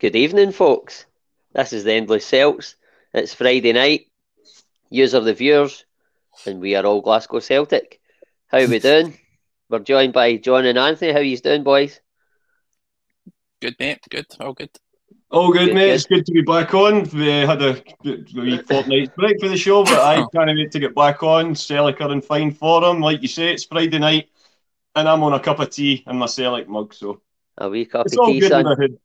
Good evening, folks. This is the Endless Celts. It's Friday night. Yous are the viewers, and we are all Glasgow Celtic. How we doing? We're joined by John and Anthony. How you doing, boys? Good, mate. Good. All good. All good, Good, mate. good. It's good to be back on. We had a, a wee fortnight's break for the show, but I oh. can't wait to get back on. Celtic are in fine form. Like you say, it's Friday night, and I'm on a cup of tea in my Celtic mug, so A wee cup it's of all tea, good in son.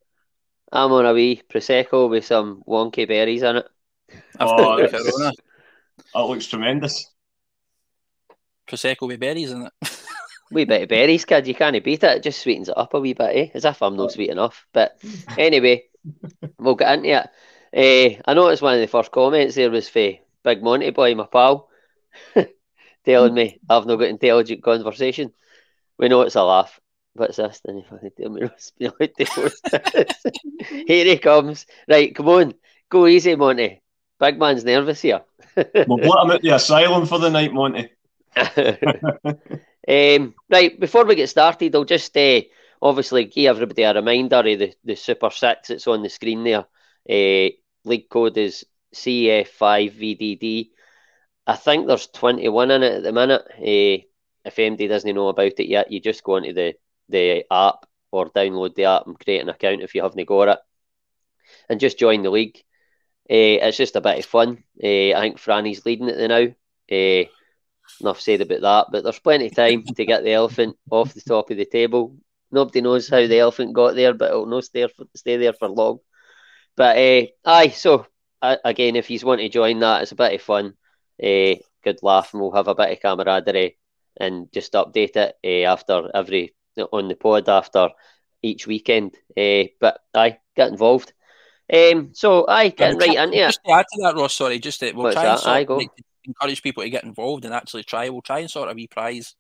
The hood. I'm on a wee prosecco with some wonky berries in it. After Oh, the Corona, That looks tremendous. prosecco with berries in it. Wee bit of berries, kid. You can't beat it. It just sweetens it up a wee bit, eh? As if I'm not sweet enough. But anyway, we'll get into it. Eh, I noticed one of the first comments there was for Big Monty Boy, my pal, telling me I've not got intelligent conversation. We know it's a laugh. What's this? Then if I tell me what's behind the. Here he comes. Right, come on. Go easy, Monty. Big man's nervous here. We'll let him at the asylum for the night, Monty. um, right, before we get started, I'll just uh, obviously give everybody a reminder of the, the Super Six that's on the screen there. Uh, league code is CF5VDD. I think there's 21 in it at the minute. Uh, if MD doesn't know about it yet, you just go onto the, the app or download the app and create an account if you haven't got it. And just join the league. Uh, it's just a bit of fun. Uh, I think Franny's leading it now. Uh, enough said about that, but there's plenty of time to get the elephant off the top of the table. Nobody knows how the elephant got there, but it'll not stay, stay there for long. But uh, aye, so uh, again, if you want to join that, it's a bit of fun. Uh, good laugh, and we'll have a bit of camaraderie and just update it uh, after every on the pod after each weekend. Uh, but aye, get involved. Um, so aye, getting right into it. Just to add to that, Ross, sorry, just to, we'll What's try and sort, Aye, go. encourage people to get involved and actually try. We'll try and sort a wee prize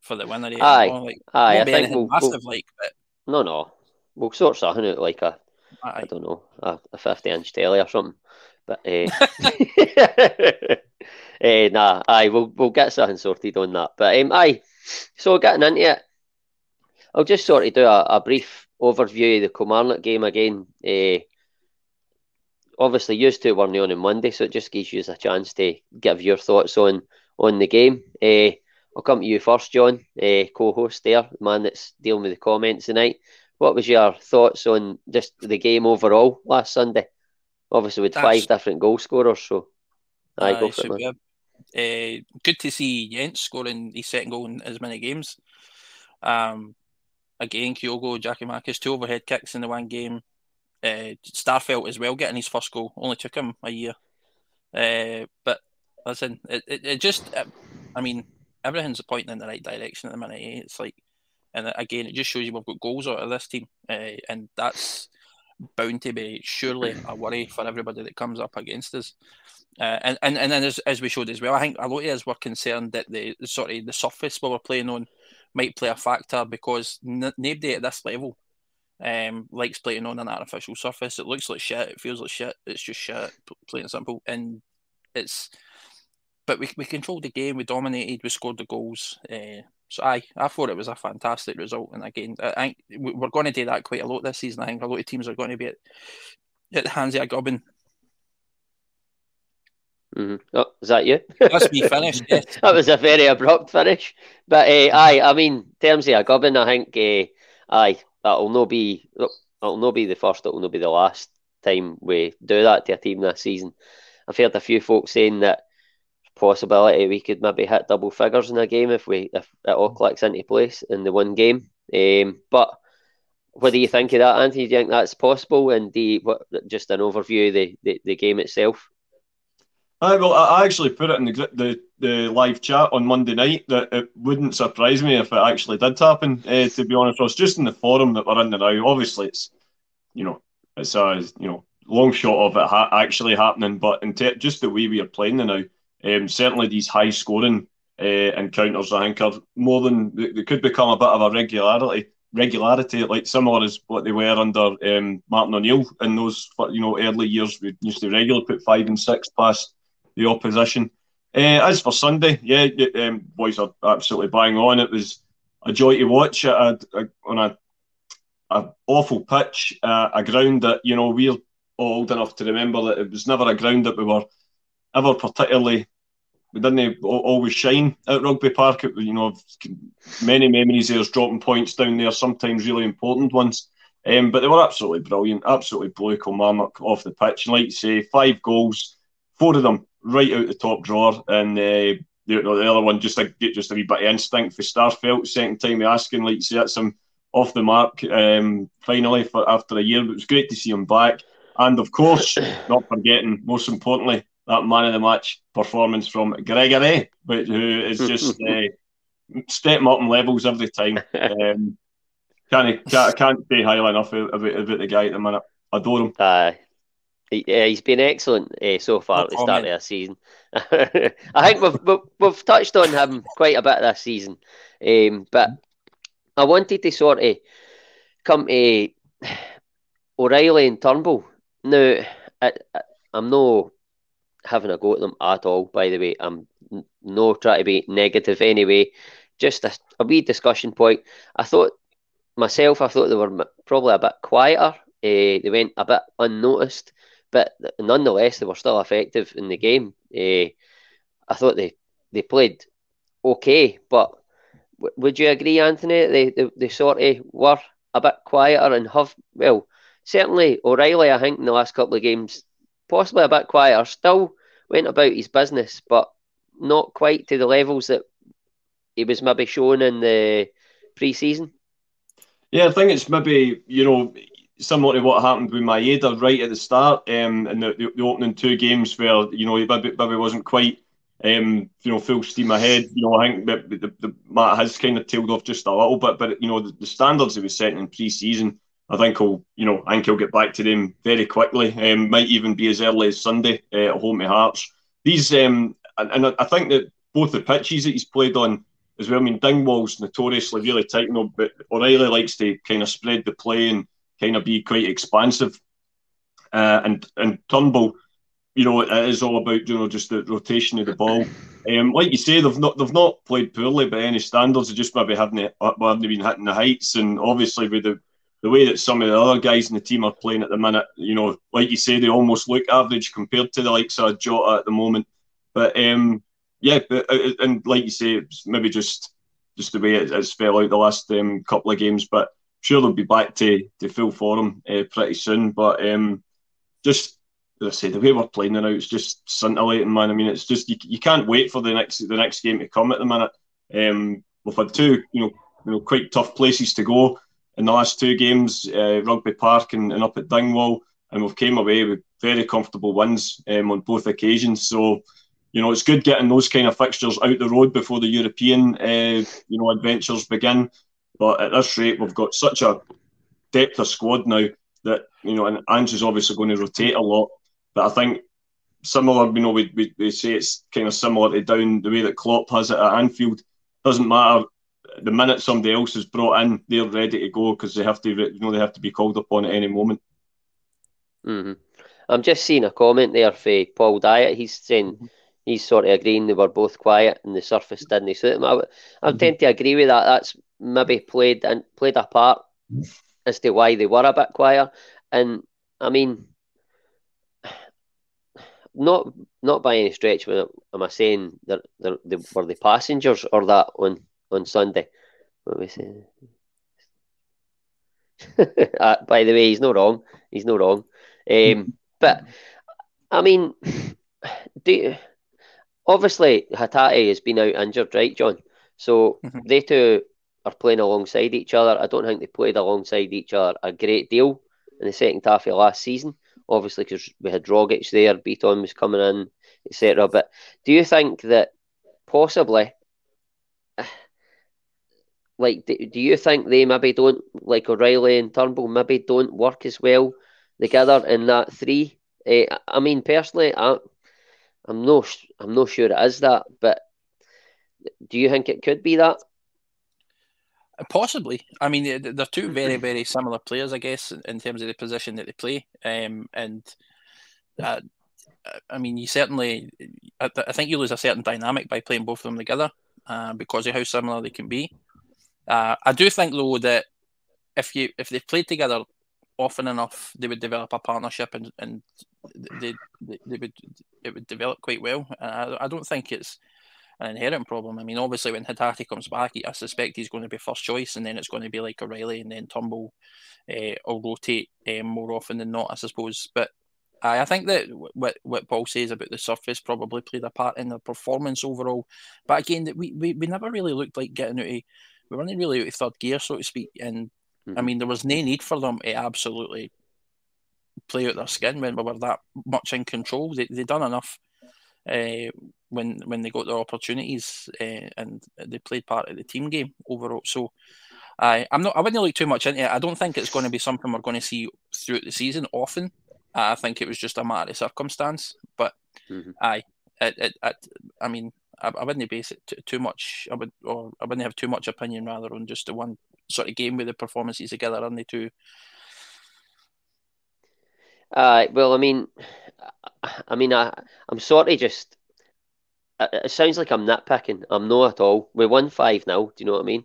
for the winner. Aye, know, like, Aye, I think we'll, massive, we'll like, but no, no, we'll sort something out like a I aye. don't know, a, a 50 inch telly or something. But uh, eh, nah, aye, we'll we'll get something sorted on that. But um, aye, so getting into it, I'll just sort of do a, a brief overview of the Kilmarnock game again. Uh, obviously, used to weren't on on Monday, so it just gives you a chance to give your thoughts on on the game. Uh, I'll come to you first, John, uh, co-host there, the man that's dealing with the comments tonight. What was your thoughts on just the game overall last Sunday? Obviously, with That's- five different goal scorers, so I go for it, man. Uh, good to see Jenz scoring his second goal in as many games. Um, again, Kyogo, Giakoumakis, two overhead kicks in the one game. Uh, Starfelt as well getting his first goal. Only took him a year. Uh, but listen, it, it, it just, uh, I mean, everything's pointing in the right direction at the minute. eh? It's like, and again, it just shows you we've got goals out of this team, uh, and that's bound to be surely a worry for everybody that comes up against us. Uh, and, and and then as, as we showed as well, I think a lot of us were concerned that the sort of the surface we were playing on might play a factor because n- nobody at this level um, likes playing on an artificial surface. It looks like shit. It feels like shit. It's just shit, plain and simple. And it's but we we controlled the game. We dominated. We scored the goals. Uh, so I I thought it was a fantastic result. And again, I think we- we're going to do that quite a lot this season. I think a lot of teams are going to be at, at the hands of a gubbin. Hmm Oh, is that you? That's me finished. Yes. that was a very abrupt finish. But uh, aye, I mean, in terms of a gubbin, I think uh, aye, that'll not be it'll not be the first, it'll not be the last time we do that to a team this season. I've heard a few folks saying that possibility we could maybe hit double figures in a game if we if it all clicks into place in the one game. Um, but what do you think of that, Anthony? Do you think that's possible? And you, what, just an overview of the, the, the game itself? Aye, well, I I actually put it in the, the the live chat on Monday night that it wouldn't surprise me if it actually did happen. Uh, to be honest, Ross, just in the forum that we're in now, obviously it's you know it's a you know long shot of it ha- actually happening, but in te- just the way we are playing now, um, certainly these high scoring uh, encounters, I think, are more than they could become a bit of a regularity. Regularity, like similar as what they were under um, Martin O'Neill in those you know early years. We used to regularly put five and six past the opposition. Uh, as for Sunday, yeah, um, boys are absolutely bang on. It was a joy to watch. I, I, on a a awful pitch, uh, a ground that you know we're old enough to remember that it was never a ground that we were ever particularly. We didn't always shine at Rugby Park. It, you know, many memories. There's dropping points down there, sometimes really important ones. Um, but they were absolutely brilliant, absolutely blew Kilmarnock off the pitch. And like you say, five goals, four of them right out the top drawer, and uh, the, the other one just a get just a wee bit of instinct for Starfelt. Second time asking, like say, that's him off the mark um, finally for after a year. But it was great to see him back, and of course, not forgetting, most importantly, that man of the match performance from Gregory, but who is just uh, stepping up in levels every time. Um, can't, can't, can't say highly enough about, about the guy at the minute. Adore him. Uh, he, he's been excellent uh, so far at the start of the season. I think we've, we've, we've touched on him quite a bit this season, um, but I wanted to sort of come to O'Riley and Turnbull. Now, I, am no having a go at them at all. By the way, I'm no trying to be negative anyway. Just a, a wee discussion point. I thought myself, I thought they were probably a bit quieter. Uh, they went a bit unnoticed, but nonetheless, they were still effective in the game. Uh, I thought they, they played okay, but w- would you agree, Anthony? They, they they sort of were a bit quieter and have well, certainly O'Riley. I think in the last couple of games, possibly a bit quieter. Still went about his business, but not quite to the levels that he was maybe shown in the pre-season. Yeah, I think it's maybe you know similar to what happened with Maeda right at the start, um, in the, the, opening two games where you know maybe, maybe wasn't quite um, you know full steam ahead. You know, I think the, the, Matt has kind of tailed off just a little bit, but you know the, the standards he was setting in pre-season, I think he'll you know I think he'll get back to them very quickly. Um, might even be as early as Sunday uh, at home to Hearts. These um, and, and I think that both the pitches that he's played on as well. I mean, Dingwall's notoriously really tight, you know, but O'Riley likes to kind of spread the play and kind of be quite expansive. Uh, and and Turnbull, you know, it is all about you know just the rotation of the ball. Um, like you say, they've not they've not played poorly by any standards. They just maybe haven't haven't been hitting the heights, and obviously with the the way that some of the other guys in the team are playing at the minute, you know, like you say, they almost look average compared to the likes of Jota at the moment. But um, yeah, but, uh, and like you say, it's maybe just just the way it, it's fell out the last um, couple of games. But sure they'll be back to, to full form uh, pretty soon. But um, just as I say, the way we're playing now, it's just scintillating, man. I mean, it's just you, you can't wait for the next the next game to come at the minute. Um, we've had two, you know, you know, quite tough places to go in the last two games, uh, Rugby Park and, and, up at Dingwall, and we've came away with very comfortable wins um, on both occasions. So you know, it's good getting those kind of fixtures out the road before the European, uh, you know, adventures begin. But at this rate, we've got such a depth of squad now that you know, and Ange is obviously going to rotate a lot. But I think similar, you know, we, we, we say it's kind of similar to down the way that Klopp has it at Anfield. Doesn't matter the minute somebody else is brought in, they're ready to go because they have to, you know, they have to be called upon at any moment. Mm-hmm. I'm just seeing a comment there for Paul Dyatt. He's saying he's sort of agreeing they were both quiet and the surface didn't suit him. I, I mm-hmm. tend to agree with that. That's maybe played and played a part as to why they were a bit quiet. And I mean, not not by any stretch am I saying that they were the passengers or that on on Sunday. What we saying? uh, by the way, he's not wrong. He's not wrong. Um, but I mean, do you, obviously Hatate has been out injured, right, John? So mm-hmm. they two are playing alongside each other. I don't think they played alongside each other a great deal in the second half of last season. Obviously, because we had Rogic there, Bitton was coming in, etc. But do you think that possibly, like, do, you think they maybe don't, like O'Riley and Turnbull, maybe don't work as well together in that three? Uh, I mean, personally, I, I'm no, I'm not sure it is that, but do you think it could be that? Possibly. I mean, they're two very, very similar players, I guess, in terms of the position that they play. Um, and uh, I mean, you certainly, I, I, think you lose a certain dynamic by playing both of them together uh, because of how similar they can be. Uh, I do think, though, that if you if they played together often enough, they would develop a partnership and and they they, they would it would develop quite well. I, I don't think it's an inherent problem. I mean, obviously, when Hatate comes back, I suspect he's going to be first choice, and then it's going to be like O'Riley, and then Turnbull uh, will rotate um, more often than not, I suppose. But I, I think that what what Paul says about the surface probably played a part in the performance overall. But again, we, we, we never really looked like getting out of, we weren't really out of third gear, so to speak. And mm-hmm. I mean, there was no need for them to absolutely play out their skin when we were that much in control. They they done enough uh, when when they got their opportunities uh, and they played part of the team game overall. So. I, I'm not. I wouldn't look too much into it. I don't think it's going to be something we're going to see throughout the season often. I think it was just a matter of circumstance. But mm-hmm. I, it, it, it, I mean, I, I wouldn't base it too, too, much. I would, or I wouldn't have too much opinion rather on just the one sort of game with the performances together and the two. Uh, well, I mean, I mean, I, I'm sort of just. It sounds like I'm nitpicking. I'm not at all. We won five now. Do you know what I mean?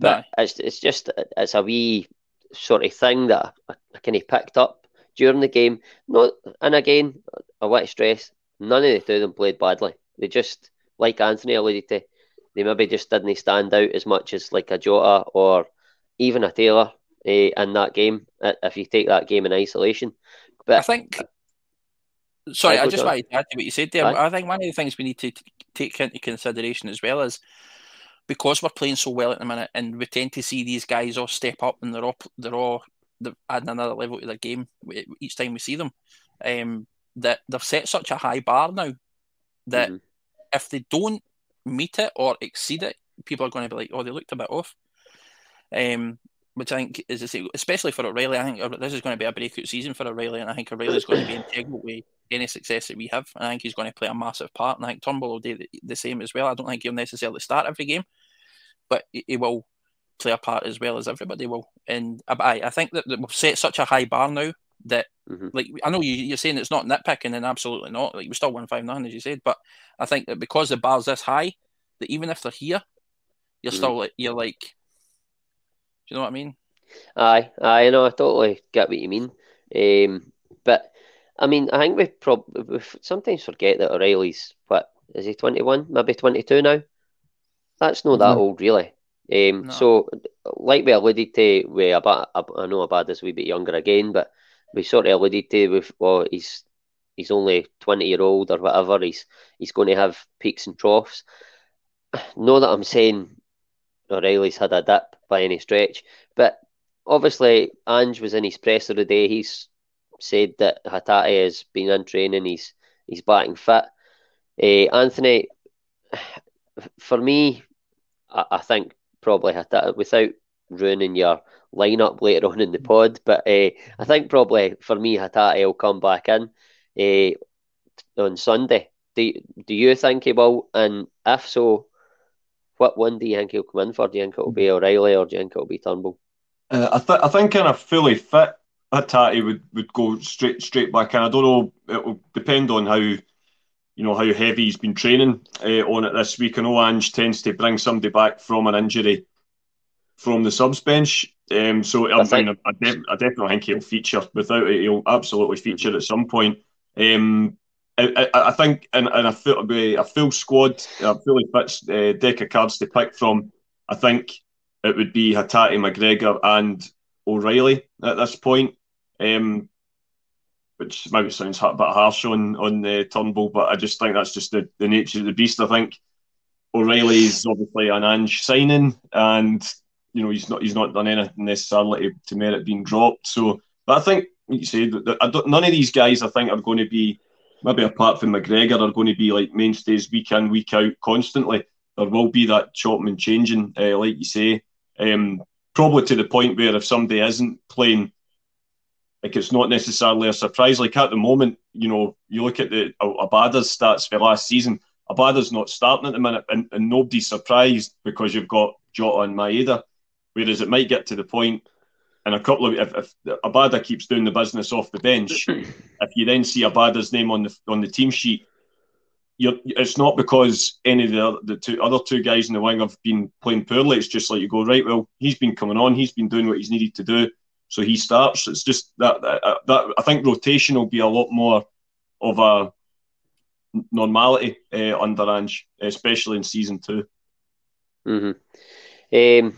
But it's it's just it's a wee sort of thing that I, I kind of picked up during the game. Not, and again, I want to stress, none of the two of them played badly. They just, like Anthony alluded to, they maybe just didn't stand out as much as like a Jota or even a Taylor uh, in that game. If you take that game in isolation, but I think. Sorry, I, I just wanted to add to what you said there. I think one of the things we need to take into consideration as well is because we're playing so well at the minute, and we tend to see these guys all step up, and they're all they're all they're adding another level to their game each time we see them. Um, that they've set such a high bar now that mm-hmm. if they don't meet it or exceed it, people are going to be like, "Oh, they looked a bit off." Um, which I think is especially for O'Riley, I think this is going to be a breakout season for O'Riley, and I think O'Riley is going to be integral to any success that we have. And I think he's going to play a massive part, and I think Turnbull will do the, the same as well. I don't think he'll necessarily start every game, but he will play a part as well as everybody will. And I, I think that, that we've set such a high bar now that, mm-hmm. like, I know you, you're saying it's not nitpicking, and absolutely not. Like, we still won 5 9, as you said, but I think that because the bar's this high, that even if they're here, you're mm-hmm. still like, you're like, do you know what I mean? Aye, I know, I totally get what you mean. Um, but I mean, I think we probably sometimes forget that O'Riley's what is he twenty one, maybe twenty two now. That's not that mm-hmm. old, really. Um, no. So, like we alluded to, we about I know Abada is a wee bit younger again, but we sort of alluded to with well, he's he's only twenty year old or whatever. He's he's going to have peaks and troughs. Know that I'm saying O'Riley's had a dip by any stretch, but obviously Ange was in his presser today. He's said that Hatate has been in training. He's he's batting fit. Uh, Anthony, for me, I, I think probably hit it without ruining your lineup later on in the pod. But uh, I think probably for me, Hatate will come back in uh, on Sunday. Do, do you think he will? And if so, what one do you think he'll come in for? Do you think it'll be O'Riley or do you think it'll be Turnbull? Uh, I, th- I think kind of fully fit Hatate would, would go straight straight back in. I don't know. It will depend on how you know how heavy he's been training uh, on it this week. I know Ange tends to bring somebody back from an injury from the subs bench. Um, so I, I, I, def- I, definitely think he'll feature. Without it, he'll absolutely feature at some point. Um, I, I, think in, in a, full, a full squad, a fully fit uh, deck of cards to pick from, I think it would be Hatate, McGregor, and O'Riley at this point. Um, which maybe sounds a bit harsh on on the Turnbull, but I just think that's just the, the nature of the beast. I think O'Riley is obviously an Ange signing, and you know he's not he's not done anything necessarily to, to merit being dropped. So, but I think you say none of these guys I think are going to be maybe apart from McGregor are going to be like mainstays week in week out constantly. There will be that chopping and changing, uh, like you say. Um, probably to the point where if somebody isn't playing like it's not necessarily a surprise. Like at the moment, you know, you look at the Abada's stats for last season. Abada's not starting at the minute, and, and nobody's surprised because you've got Jota and Maeda. Whereas it might get to the point in a couple of if, if Abada keeps doing the business off the bench, if you then see Abada's name on the on the team sheet it's not because any of the, the two other two guys in the wing have been playing poorly. It's just like you go right. Well, he's been coming on. He's been doing what he's needed to do. So he starts. It's just that, that, that I think rotation will be a lot more of a normality uh, under Ange, especially in season 2 mm-hmm. um,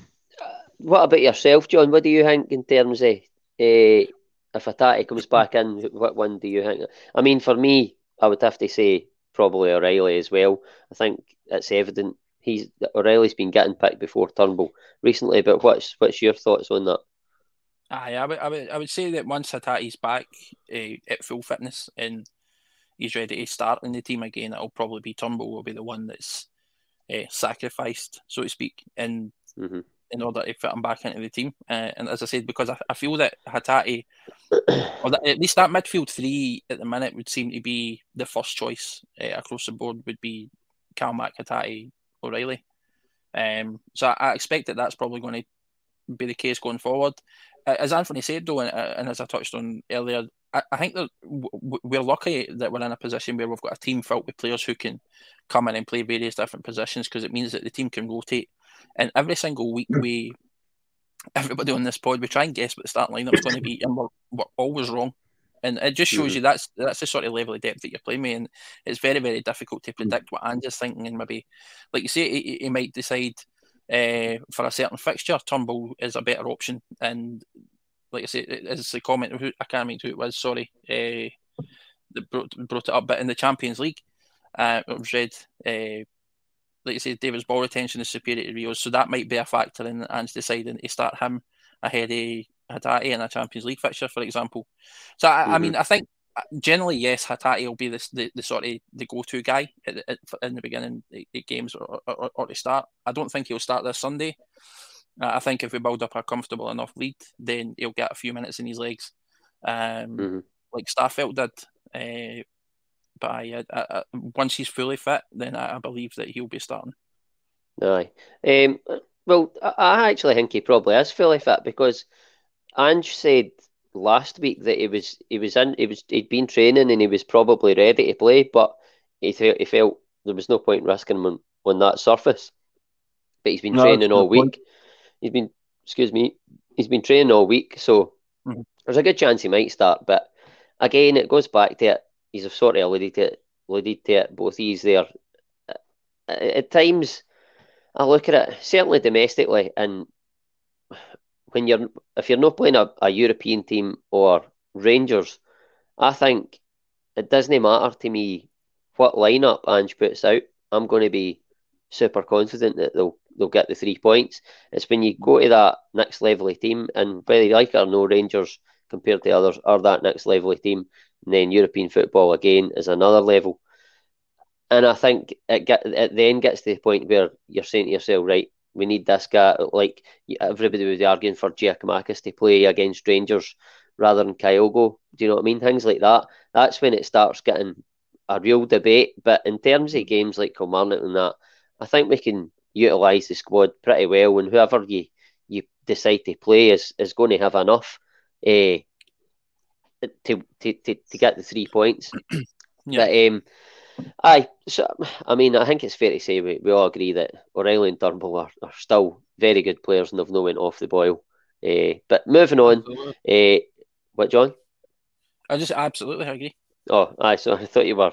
what about yourself, John? What do you think in terms of uh, if Hatate comes back in? What one do you think? I mean, for me, I would have to say probably O'Riley as well. I think it's evident he's O'Riley's been getting picked before Turnbull recently. But what's what's your thoughts on that? Aye, I would, I would, I would say that once Hatate's back uh, at full fitness and he's ready to start in the team again, it'll probably be Turnbull will be the one that's uh, sacrificed, so to speak, in mm-hmm. In order to fit him back into the team. Uh, and as I said, because I, I feel that Hatate, or that, at least that midfield three at the minute would seem to be the first choice across the board would be Calmac, Hatate, O'Riley. Um, so I, I expect that that's probably going to be the case going forward as Anthony said though, and, uh, and as I touched on earlier, I, I think that we're lucky that we're in a position where we've got a team filled with players who can come in and play various different positions because it means that the team can rotate. And every single week, we everybody on this pod we try and guess what the starting lineup is going to be, and we're, we're always wrong. And it just shows mm-hmm. you that's that's the sort of level of depth that you're playing with, and it's very very difficult to predict what Ange's thinking, and maybe like you say, he, he might decide uh, for a certain fixture, Turnbull is a better option. And like I say, as a comment, I can't remember who it was, sorry, uh, that brought, brought it up, but in the Champions League, uh, it was read, uh, like I say, David's ball retention is superior to Reo's, so that might be a factor in Ange deciding to start him ahead of Hatate in a Champions League fixture, for example. So, I, mm-hmm. I mean, I think generally, yes, Hatate will be the, the, the sort of the go-to guy at, at, in the beginning of games or, or, or, to start. I don't think he'll start this Sunday. Uh, I think if we build up a comfortable enough lead, then he'll get a few minutes in his legs, um, mm-hmm. like Starfelt did. Uh, but I, I, I, once he's fully fit, then I, believe that he'll be starting. Aye. Um, well, I actually think he probably is fully fit because Ange said last week that he was he was in he was he'd been training and he was probably ready to play, but he th- he felt there was no point risking him on, on that surface. But he's been no, training all week. Point. He's been excuse me, he's been training all week, so mm-hmm. there's a good chance he might start. But again, it goes back to it. He's a sort of alluded to it, alluded to it. Both he's there. At times, I look at it certainly domestically, and when you're if you're not playing a, a European team or Rangers, I think it doesn't matter to me what lineup Ange puts out. I'm going to be super confident that they'll they'll get the three points. It's when you go to that next level team, and whether you like it or no, Rangers compared to others are that next level team. And then European football again is another level. And I think it get it then gets to the point where you're saying to yourself, right, we need this guy. Like everybody was arguing for Giakoumakis to play against Rangers rather than Kyogo. Do you know what I mean? Things like that. That's when it starts getting a real debate. But in terms of games like Kilmarnock and that, I think we can utilise the squad pretty well. And whoever you you decide to play is, is going to have enough uh, to, to, to, to get the three points. yeah. But um, Aye, so I mean, I think it's fair to say we, we all agree that O'Riley and Turnbull are, are still very good players and they've no went off the boil. Uh, but moving on, uh, what John? I just absolutely agree. Oh, aye. So I thought you were,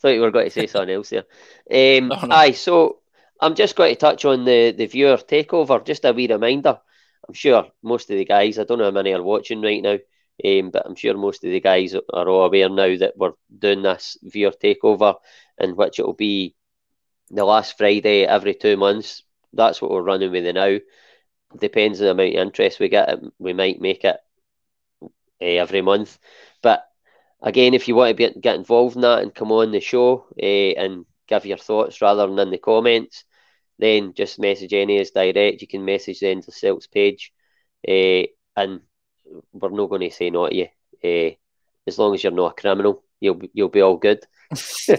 thought you were going to say something else there. Um, no, no. Aye. So I'm just going to touch on the the viewer takeover. Just a wee reminder. I'm sure most of the guys, I don't know how many are watching right now, um, but I'm sure most of the guys are all aware now that we're doing this viewer takeover, in which it will be the last Friday every two months. That's what we're running with it now. Depends on the amount of interest we get. We might make it uh, every month. But again, if you want to get, get involved in that and come on the show uh, and give your thoughts rather than in the comments, then just message any as direct. You can message the End of page. Uh, and we're not going to say no to you. Uh, as long as you're not a criminal, you'll you'll be all good. but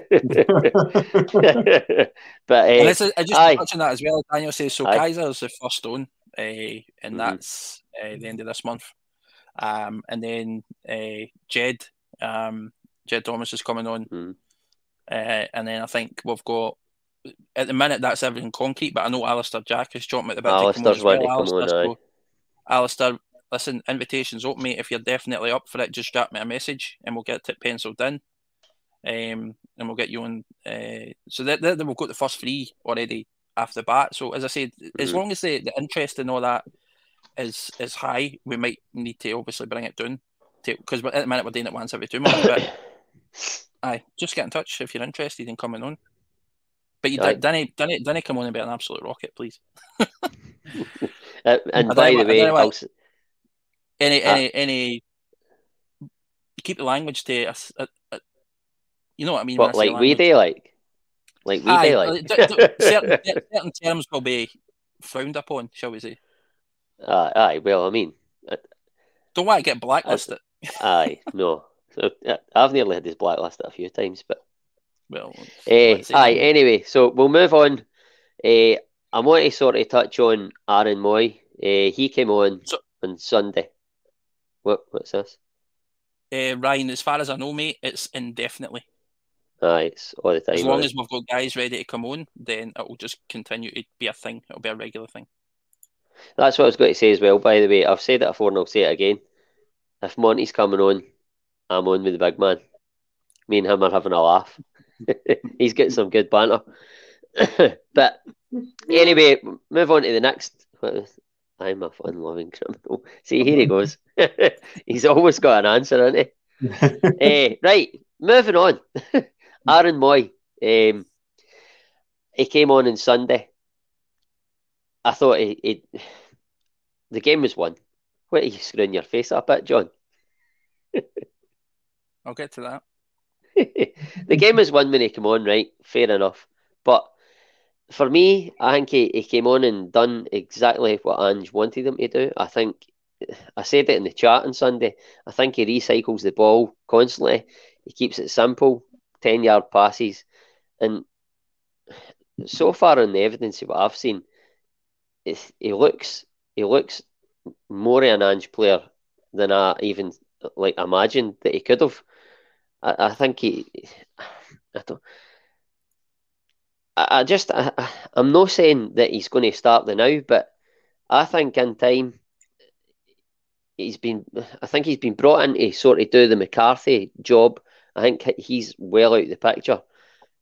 uh, I just aye. that as well. Daniel says so. Aye. Kaiser is the first one, uh, and mm-hmm. that's uh, the end of this month. Um, and then uh, Jed, um, Jed Thomas is coming on. Mm. Uh, and then I think we've got at the minute that's everything concrete, but I know Alistair Jack is chomping at the bit. Alistair's to come on as well. to come on, so, Alistair, listen, invitations open, mate. If you're definitely up for it, just drop me a message and we'll get it penciled in. Um, and we'll get you on. Uh, so that, that, we've got the first three already after bat. So as I said, as Mhm. long as the, the interest and all that is is high, we might need to obviously bring it down because at the minute we're doing it once every two months. But aye, just get in touch if you're interested in coming on. But you did, Danny, Danny, Danny, come on and be an absolute rocket, please. Uh, and by the way, don't I'll s- Any, Ah. any, any. Keep the language to us. Uh, uh, you know what I mean? but I like we do, like, like we Aye, do, uh, like. certain, certain terms will be frowned upon, shall we say? aye, aye, well, I mean, Don't want to get blacklisted. aye, no. So uh, I've nearly had this blacklisted a few times, but Well, let's aye, anyway, so we'll move on. Eh, I want to sort of touch on Aaron Mooy. Eh, he came on So- on Sunday. What what's this? Uh, Ryan, as far as I know, mate, it's indefinitely. Aye, it's all the time. As long aye. as we've got guys ready to come on, then it will just continue to be a thing. It'll be a regular thing. That's what I was going to say as well, by the way. I've said it before and I'll say it again. If Monty's coming on, I'm on with the big man. Me and him are having a laugh. He's getting some good banter. but anyway, move on to the next. What is- I'm a fun loving criminal. See, here he goes. He's always got an answer, hasn't he? Eh, right, moving on. Aaron Mooy. Um, he came on on Sunday. I thought he, he the game was won. What are you screwing your face up at, John? I'll get to that. the game was won when he came on, right? Fair enough. But for me, I think he, he came on and done exactly what Ange wanted him to do. I think I said it in the chat on Sunday. I think he recycles the ball constantly. He keeps it simple, ten yard passes, and so far in the evidence of what I've seen, he looks he looks more an Ange player than I even like imagined that he could have. I, I think he. I don't. I, I just. I, I'm not saying that he's going to start the now, but I think in time. He's been. I think he's been brought in to sort of do the McCarthy job. I think he's well out of the picture,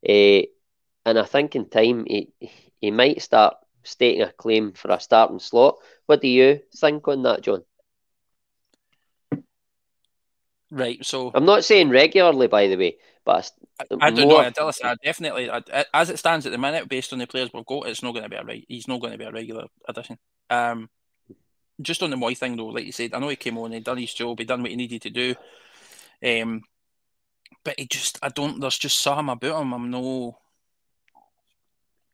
Eh, and I think in time he he might start stating a claim for a starting slot. What do you think on that, John? Right. So I'm not saying regularly, by the way, but I, I don't more- know. I, listen, I definitely, I, as it stands at the minute, based on the players we've got, it's not going to be a right. He's not going to be a regular addition. Um, just on the Mooy thing though, like you said, I know he came on, he done his job, he done what he needed to do. Um, but he just, I don't. There's just something about him. I'm no.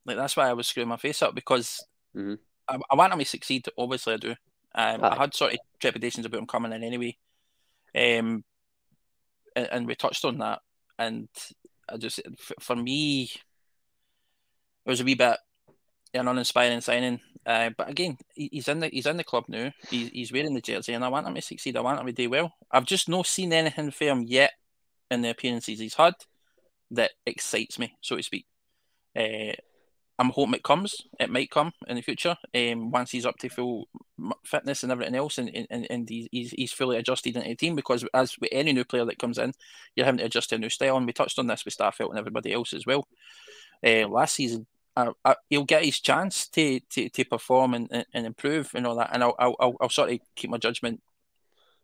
Like that's why I was screwing my face up because Mhm. I, I want him to succeed. Obviously, I do. Um, I had sort of trepidations about him coming in anyway. Um, and, and we touched on that, and I just for me, it was a wee bit an uninspiring signing. Uh, but again, he's in the he's in the club now. He's he's wearing the jersey, and I want him to succeed. I want him to do well. I've just not seen anything for him yet in the appearances he's had that excites me, so to speak. Uh, I'm hoping it comes. It might come in the future. Um, once he's up to full fitness and everything else, and and, and he's, he's he's fully adjusted into the team. Because as with any new player that comes in, you're having to adjust to a new style. And we touched on this with Starfelt and everybody else as well. Uh, last season, uh, uh, he'll get his chance to to, to perform and, and, and improve and all that. And I'll, I'll I'll I'll sort of keep my judgment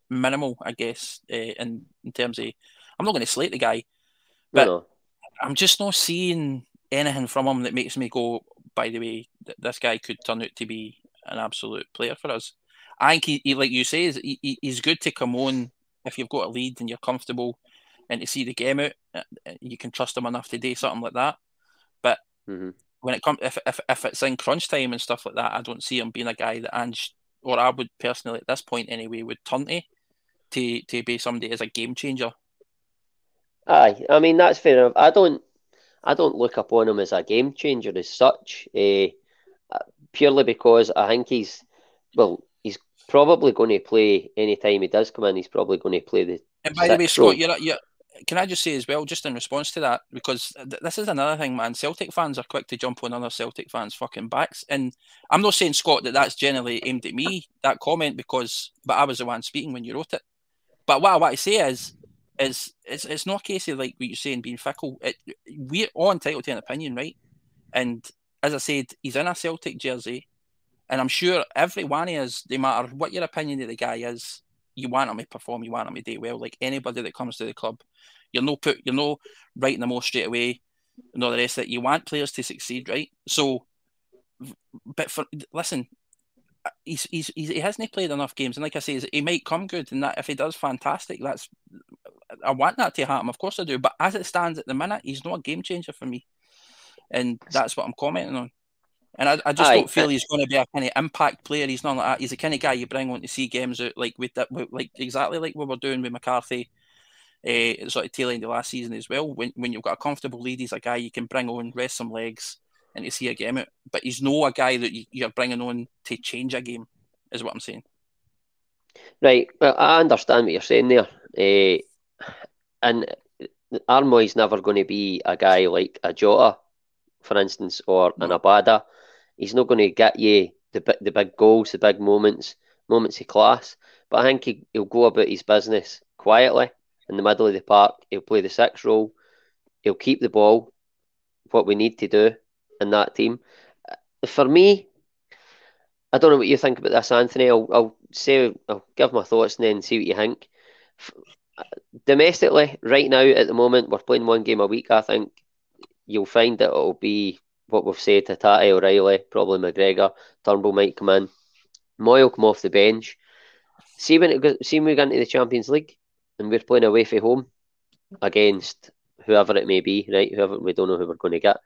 minimal, I guess, uh, in in terms of I'm not going to slate the guy. But- no, I'm just not seeing anything from him that makes me go, by the way, th- this guy could turn out to be an absolute player for us. I think he, he like you say, is he, he- he's good to come on if you've got a lead and you're comfortable and to see the game out. uh, uh, You can trust him enough to do something like that. hmm When it comes, if, if if it's in crunch time and stuff like that, I don't see him being a guy that Ange or I would personally at this point anyway would turn to to to be somebody as a game changer. Aye, I mean that's fair enough. I don't, I don't look upon him as a game changer as such, eh, uh, purely because I think he's, well, he's probably going to play any time he does come in. He's probably going to play the And by the way, Scott, you're, you're can I just say as well, just in response to that, because th- this is another thing, man. Celtic fans are quick to jump on other Celtic fans' fucking backs, and I'm not saying Scott that that's generally aimed at me that comment because, but I was the one speaking when you wrote it. But what I want to say is, is it's it's not a case of like what you're saying being fickle. It, we're all entitled to an opinion, right? And as I said, he's in a Celtic jersey, and I'm sure every one of us, no matter what your opinion of the guy is, you want him to perform, you want him to do well. Like anybody that comes to the club, you're no put, you're no writing them off straight away, and all the rest it. You want players to succeed, right? So, but for listen, he's, he's, he's he hasn't played enough games, and like I say, he might come good, and that if he does, fantastic. That's I want that to happen, of course I do. But as it stands at the minute, he's not a game changer for me, and that's what I'm commenting on. And I, I just Aye, don't feel he's going to be a kind of impact player. He's not like that. He's the kind of guy you bring on to see games out like with that, like exactly like what we're doing with McCarthy, uh, sort of tail end of last season as well. When when you've got a comfortable lead, he's a guy you can bring on, rest some legs, and to see a game out. But he's no a guy that you, are bringing on to change a game, is what I'm saying. Right. Well, I understand what you're saying there, uh, and Aaron Mooy's never going to be a guy like a Jota, for instance, or an Abada He's not going to get you the the big goals, the big moments, moments of class. But I think he, will go about his business quietly in the middle of the park. He'll play the six role. He'll keep the ball. What we need to do in that team. For me, I don't know what you think about this, Anthony. I'll, I'll say I'll give my thoughts and then see what you think. Domestically, right now at the moment, we're playing one game a week. I think you'll find that it'll be what we've said, Hatate, O'Riley, probably McGregor, Turnbull might come in. Mooy will come off the bench. See when it see when we get into the Champions League and we're playing away from home against whoever it may be, right? Whoever we don't know who we're going to get.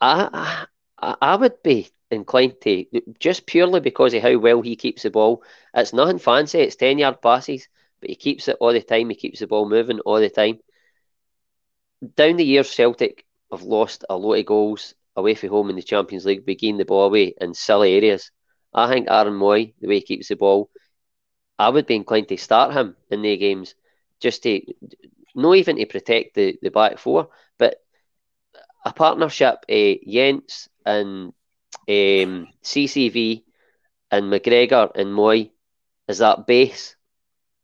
I, I I would be inclined to just purely because of how well he keeps the ball. It's nothing fancy. It's ten yard passes, but he keeps it all the time. He keeps the ball moving all the time. Down the years, Celtic have lost a lot of goals away from home in the Champions League, beginning the ball away in silly areas. I think Aaron Mooy, the way he keeps the ball, I would be inclined to start him in the games just to not even to protect the, the back four, but a partnership, uh, Jenz and um, CCV and McGregor and Mooy is that base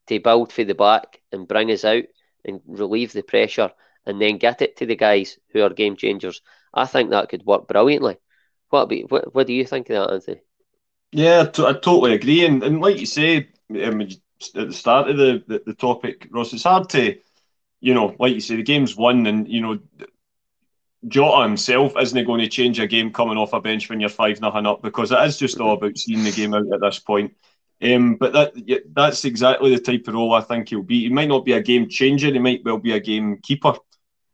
to build for the back and bring us out and relieve the pressure and then get it to the guys who are game changers. I think that could work brilliantly. What be, what, what do you think of that, Anthony? Yeah, t- I totally agree. And, and like you say um, at the start of the, the, the topic, Ross, it's hard to, you know, like you say, the game's won, and you know, Jota himself isn't going to change a game coming off a bench when you're five nothing up because it is just all about seeing the game out at this point. Um, but that that's exactly the type of role I think he'll be. He might not be a game changer. He might well be a game keeper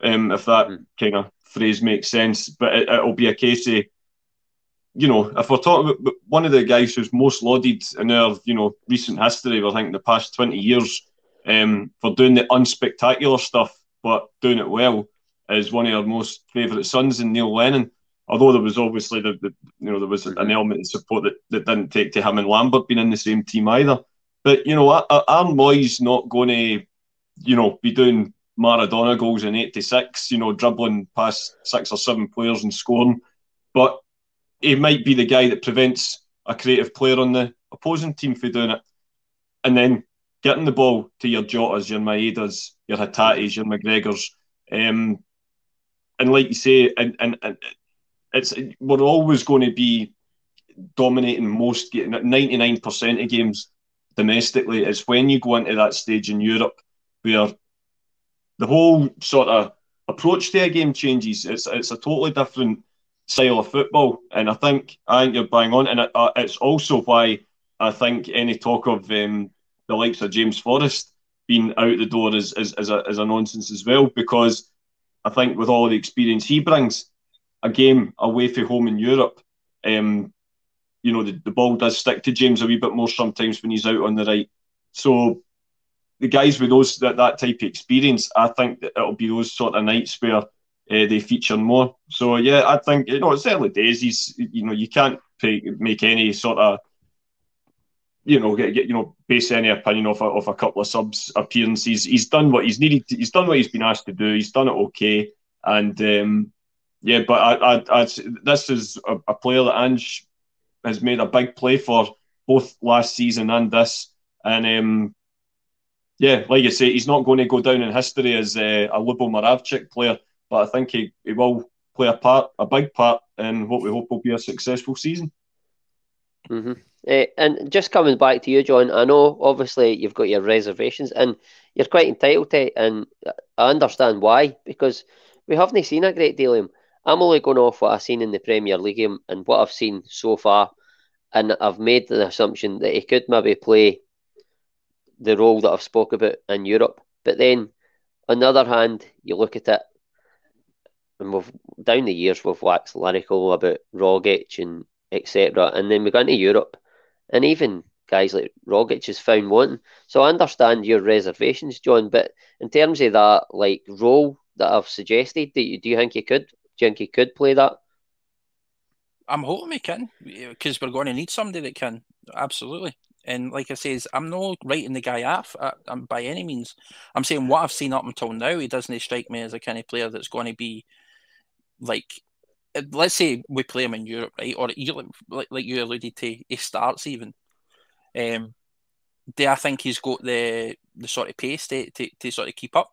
um, if that mm. kind of phrase makes sense. But it, will be a case of, you know, if we're talking about one of the guys who's most lauded in our, you know, recent history, I think the past 20 years, um, for doing the unspectacular stuff, but doing it well, is one of our most favourite sons in Neil Lennon. Although there was obviously the, the you know there was an element of support that, that didn't take to him and Lambert being in the same team either. But you know, Aaron Mooy's not going to, you know, be doing Maradona goals in 86, you know, dribbling past six or seven players and scoring. But he might be the guy that prevents a creative player on the opposing team from doing it. And then getting the ball to your Jotas, your Maedas, your Hatates, your McGregors. Um, and like you say, and, and, and it's we're always going to be dominating most 99% of games domestically. It's when you go into that stage in Europe where the whole sort of approach to a game changes. It's it's a totally different style of football, and I think I think you're bang on, and it, uh, it's also why I think any talk of um, the likes of James Forrest being out the door is is, is, a, is a nonsense as well, because I think with all the experience he brings, a game away from home in Europe, um, you know, the, the ball does stick to James a wee bit more sometimes when he's out on the right. So the guys with those that, that type of experience, I think that it'll be those sort of nights where uh, they feature more. So yeah, I think you know it's early days. He's you know you can't pay, make any sort of you know, get, get you know, base any opinion off a, off a couple of subs appearances. He's done what he's needed. To, he's done what he's been asked to do. He's done it okay, and um, yeah. But I, I, I, this is a, a player that Ange has made a big play for both last season and this, and um, yeah, like I say, he's not going to go down in history as a Lubo Moravcik player, but I think he, he will play a part, a big part in what we hope will be a successful season. Mm-hmm. Uh, and just coming back to you, John, I know obviously you've got your reservations and you're quite entitled to it, and I understand why, because we haven't seen a great deal of him. I'm only going off what I've seen in the Premier League and what I've seen so far, and I've made the assumption that he could maybe play the role that I've spoke about in Europe. But then, on the other hand, you look at it, and we've down the years we've waxed lyrical about Rogic and etc. And then we go into Europe, and even guys like Rogic is found wanting. So I understand your reservations, John. But in terms of that like role that I've suggested, do you, do you think he could? Do you think he could play that? I'm hoping he can because we're going to need somebody that can. Absolutely. And like I says, I'm not writing the guy off uh, um, by any means. I'm saying what I've seen up until now, he doesn't strike me as a kind of player that's going to be like, let's say we play him in Europe, right? Or like, like you alluded to, he starts even. Um, do I think he's got the the sort of pace to, to, to sort of keep up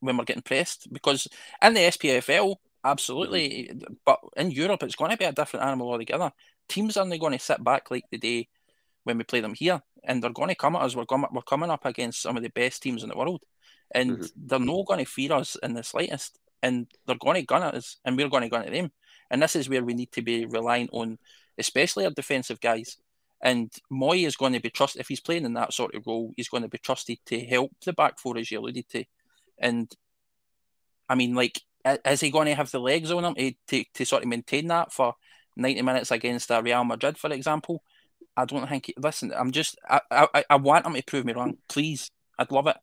when we're getting pressed? Because in the SPFL, absolutely, but in Europe, it's going to be a different animal altogether. Teams aren't going to sit back like the day when we play them here, and they're going to come at us. We're coming, we're coming up against some of the best teams in the world, and mm-hmm. they're not going to fear us in the slightest. And they're going to gun at us, and we're going to gun at them. And this is where we need to be relying on, especially our defensive guys. And Mooy is going to be trusted if he's playing in that sort of role. He's going to be trusted to help the back four, as you alluded to. And I mean, like, is he going to have the legs on him to, to, sort of maintain that for 90 minutes against uh, Real Madrid, for example? I don't think. He, listen, I'm just. I, I I want him to prove me wrong, please. I'd love it.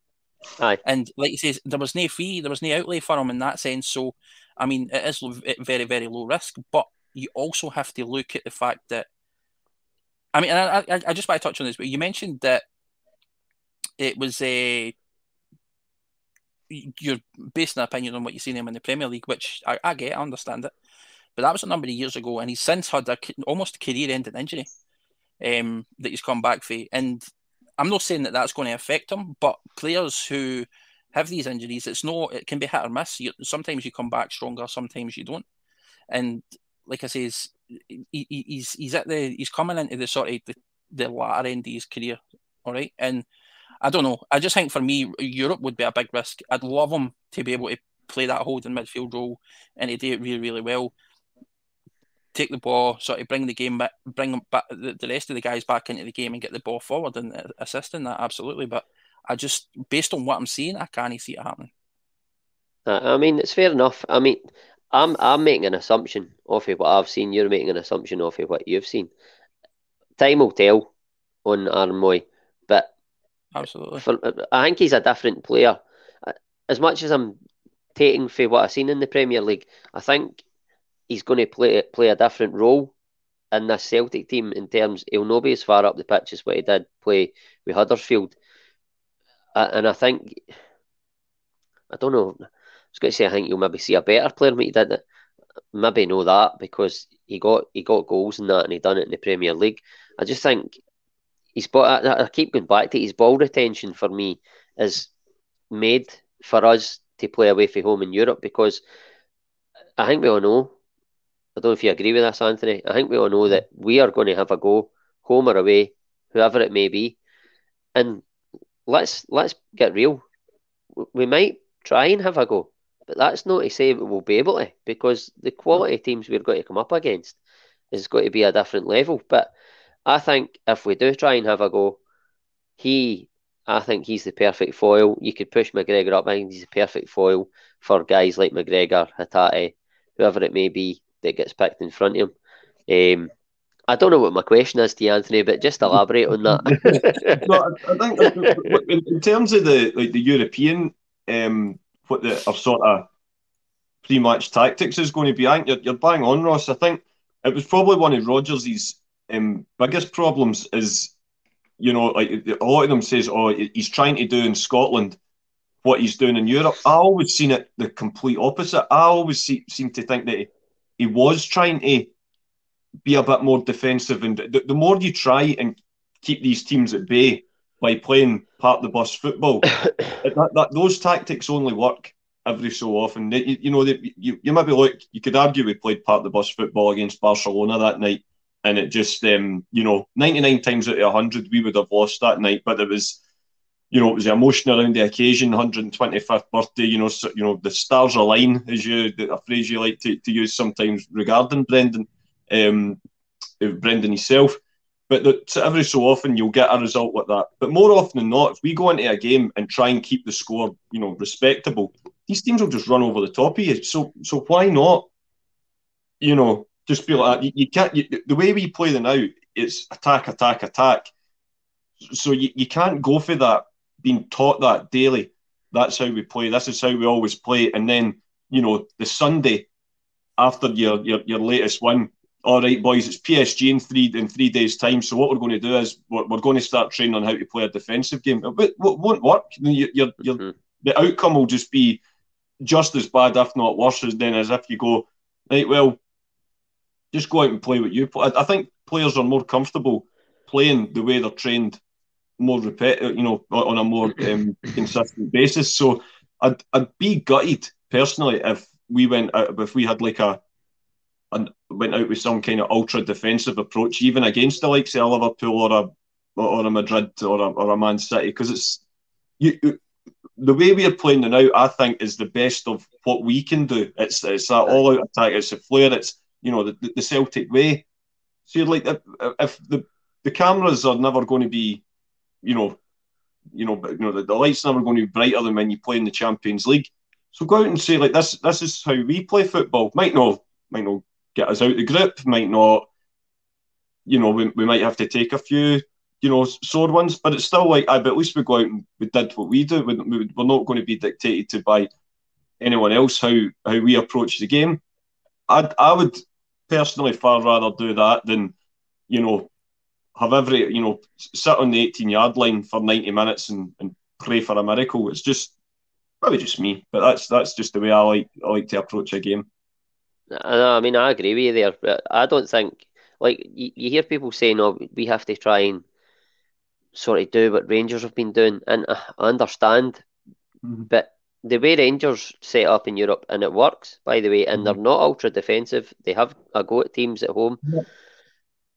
Aye. And like you say, there was no fee, there was no outlay for him in that sense. So, I mean, it is very, very low risk. But you also have to look at the fact that, I mean, I, I, I just want to touch on this, but you mentioned that it was a. You're basing an opinion on what you've seen him in the Premier League, which I, I get, I understand it. But that was a number of years ago, and he's since had a almost career-ending injury um, that he's come back for. And I'm not saying that that's going to affect him, but players who have these injuries, it's no, it can be hit or miss. You, sometimes you come back stronger, sometimes you don't. And like I say, he's, he, he's he's at the he's coming into the sort of the, the latter end of his career, all right. And I don't know. I just think for me, Europe would be a big risk. I'd love him to be able to play that holding midfield role and to do it really, really well take the ball, sort of bring the game back, bring back the, the rest of the guys back into the game and get the ball forward and uh, assist in that absolutely. But I just, based on what I'm seeing, I can't see it happening. Uh, I mean, it's fair enough. I mean, I'm I'm making an assumption off of what I've seen. You're making an assumption off of what you've seen. Time will tell on Aaron Mooy, but absolutely, for, I think he's a different player. Uh, as much as I'm taking for what I've seen in the Premier League, I think he's going to play play a different role in this Celtic team in terms he'll not be as far up the pitch as what he did play with Huddersfield. Uh, and I think I don't know. I was going to say I think you'll maybe see a better player than he did. It. Maybe know that because he got he got goals in that and he done it in the Premier League. I just think he's but I, I keep going back to his ball retention for me is made for us to play away from home in Europe because I think we all know don't know if you agree with us, Anthony. I think we all know that we are going to have a go, home or away, whoever it may be. And let's let's get real. We might try and have a go, but that's not to say we will be able to, because the quality teams we're going to come up against is going to be a different level. But I think if we do try and have a go, he, I think he's the perfect foil. You could push McGregor up. I think he's the perfect foil for guys like McGregor, Hatate, whoever it may be that gets picked in front of him. Um, I don't know what my question is to you, Anthony, but just elaborate on that. no, I, think in, in, terms of the like the European, um, what the our sort of pre-match tactics is going to be, I think you're, you're bang on, Ross. I think it was probably one of Rodgers' um, biggest problems is you know, like a lot of them says, oh, he's trying to do in Scotland what he's doing in Europe. I always seen it the complete opposite. I always see, seem to think that he, was trying to be a bit more defensive, and the, the more you try and keep these teams at bay by playing part of the bus football, that, that, those tactics only work every so often. You, you know, you, you maybe look, you could argue we played part of the bus football against Barcelona that night, and it just, um, you know, 99 times out of 100, we would have lost that night, but it was you know, it was the emotion around the occasion, 125th birthday, you know, so, you know, the stars align, as you, a phrase you like to, to use sometimes regarding Brendan, um, uh, Brendan himself. But the, every so often you'll get a result like that. But more often than not, if we go into a game and try and keep the score, you know, respectable, these teams will just run over the top of you. So, so why not, you know, just be like? You, you can't, you, the way we play the now, it's attack, attack, attack. So you, you can't go for that being taught that daily. That's how we play. This is how we always play. And then, you know, the Sunday after your your, your latest win, all right, boys, it's PSG in three in three days' time. So what we're going to do is we're, we're going to start training on how to play a defensive game. But it won't work. You're, you're, you're, mm-hmm. The outcome will just be just as bad, if not worse, as then as if you go right. Well, just go out and play what you play. I think players are more comfortable playing the way they're trained more repeat, you know, on a more um, consistent basis. So I'd I'd be gutted personally if we went out, if we had like a and went out with some kind of ultra defensive approach, even against the likes of Liverpool or a or a Madrid or a, or a Man City, because it's you, the way we are playing now. I think is the best of what we can do. It's it's that all out attack. It's a flair. It's you know the, the Celtic way. So you're like if the the cameras are never going to be you know, you know, you know, the, the light's never going to be brighter than when you play in the Champions League. So go out and say like this. This is how we play football. Might not, might not get us out the grip. Might not, you know, we, we might have to take a few, you know, sword ones. But it's still like, I. But at least we go out and we did what we do. We, we, we're not going to be dictated to by anyone else how how we approach the game. I I would personally far rather do that than, you know, have every you know sit on the 18 yard line for 90 minutes and, and pray for a miracle. It's just probably just me, but that's that's just the way I like I like to approach a game. I mean, I agree with you there, but I don't think like you, you hear people saying, "Oh, we have to try and sort of do what Rangers have been doing," and I understand, mm-hmm. but the way Rangers set up in Europe and it works, by the way, and mm-hmm. they're not ultra defensive. They have a go at teams at home.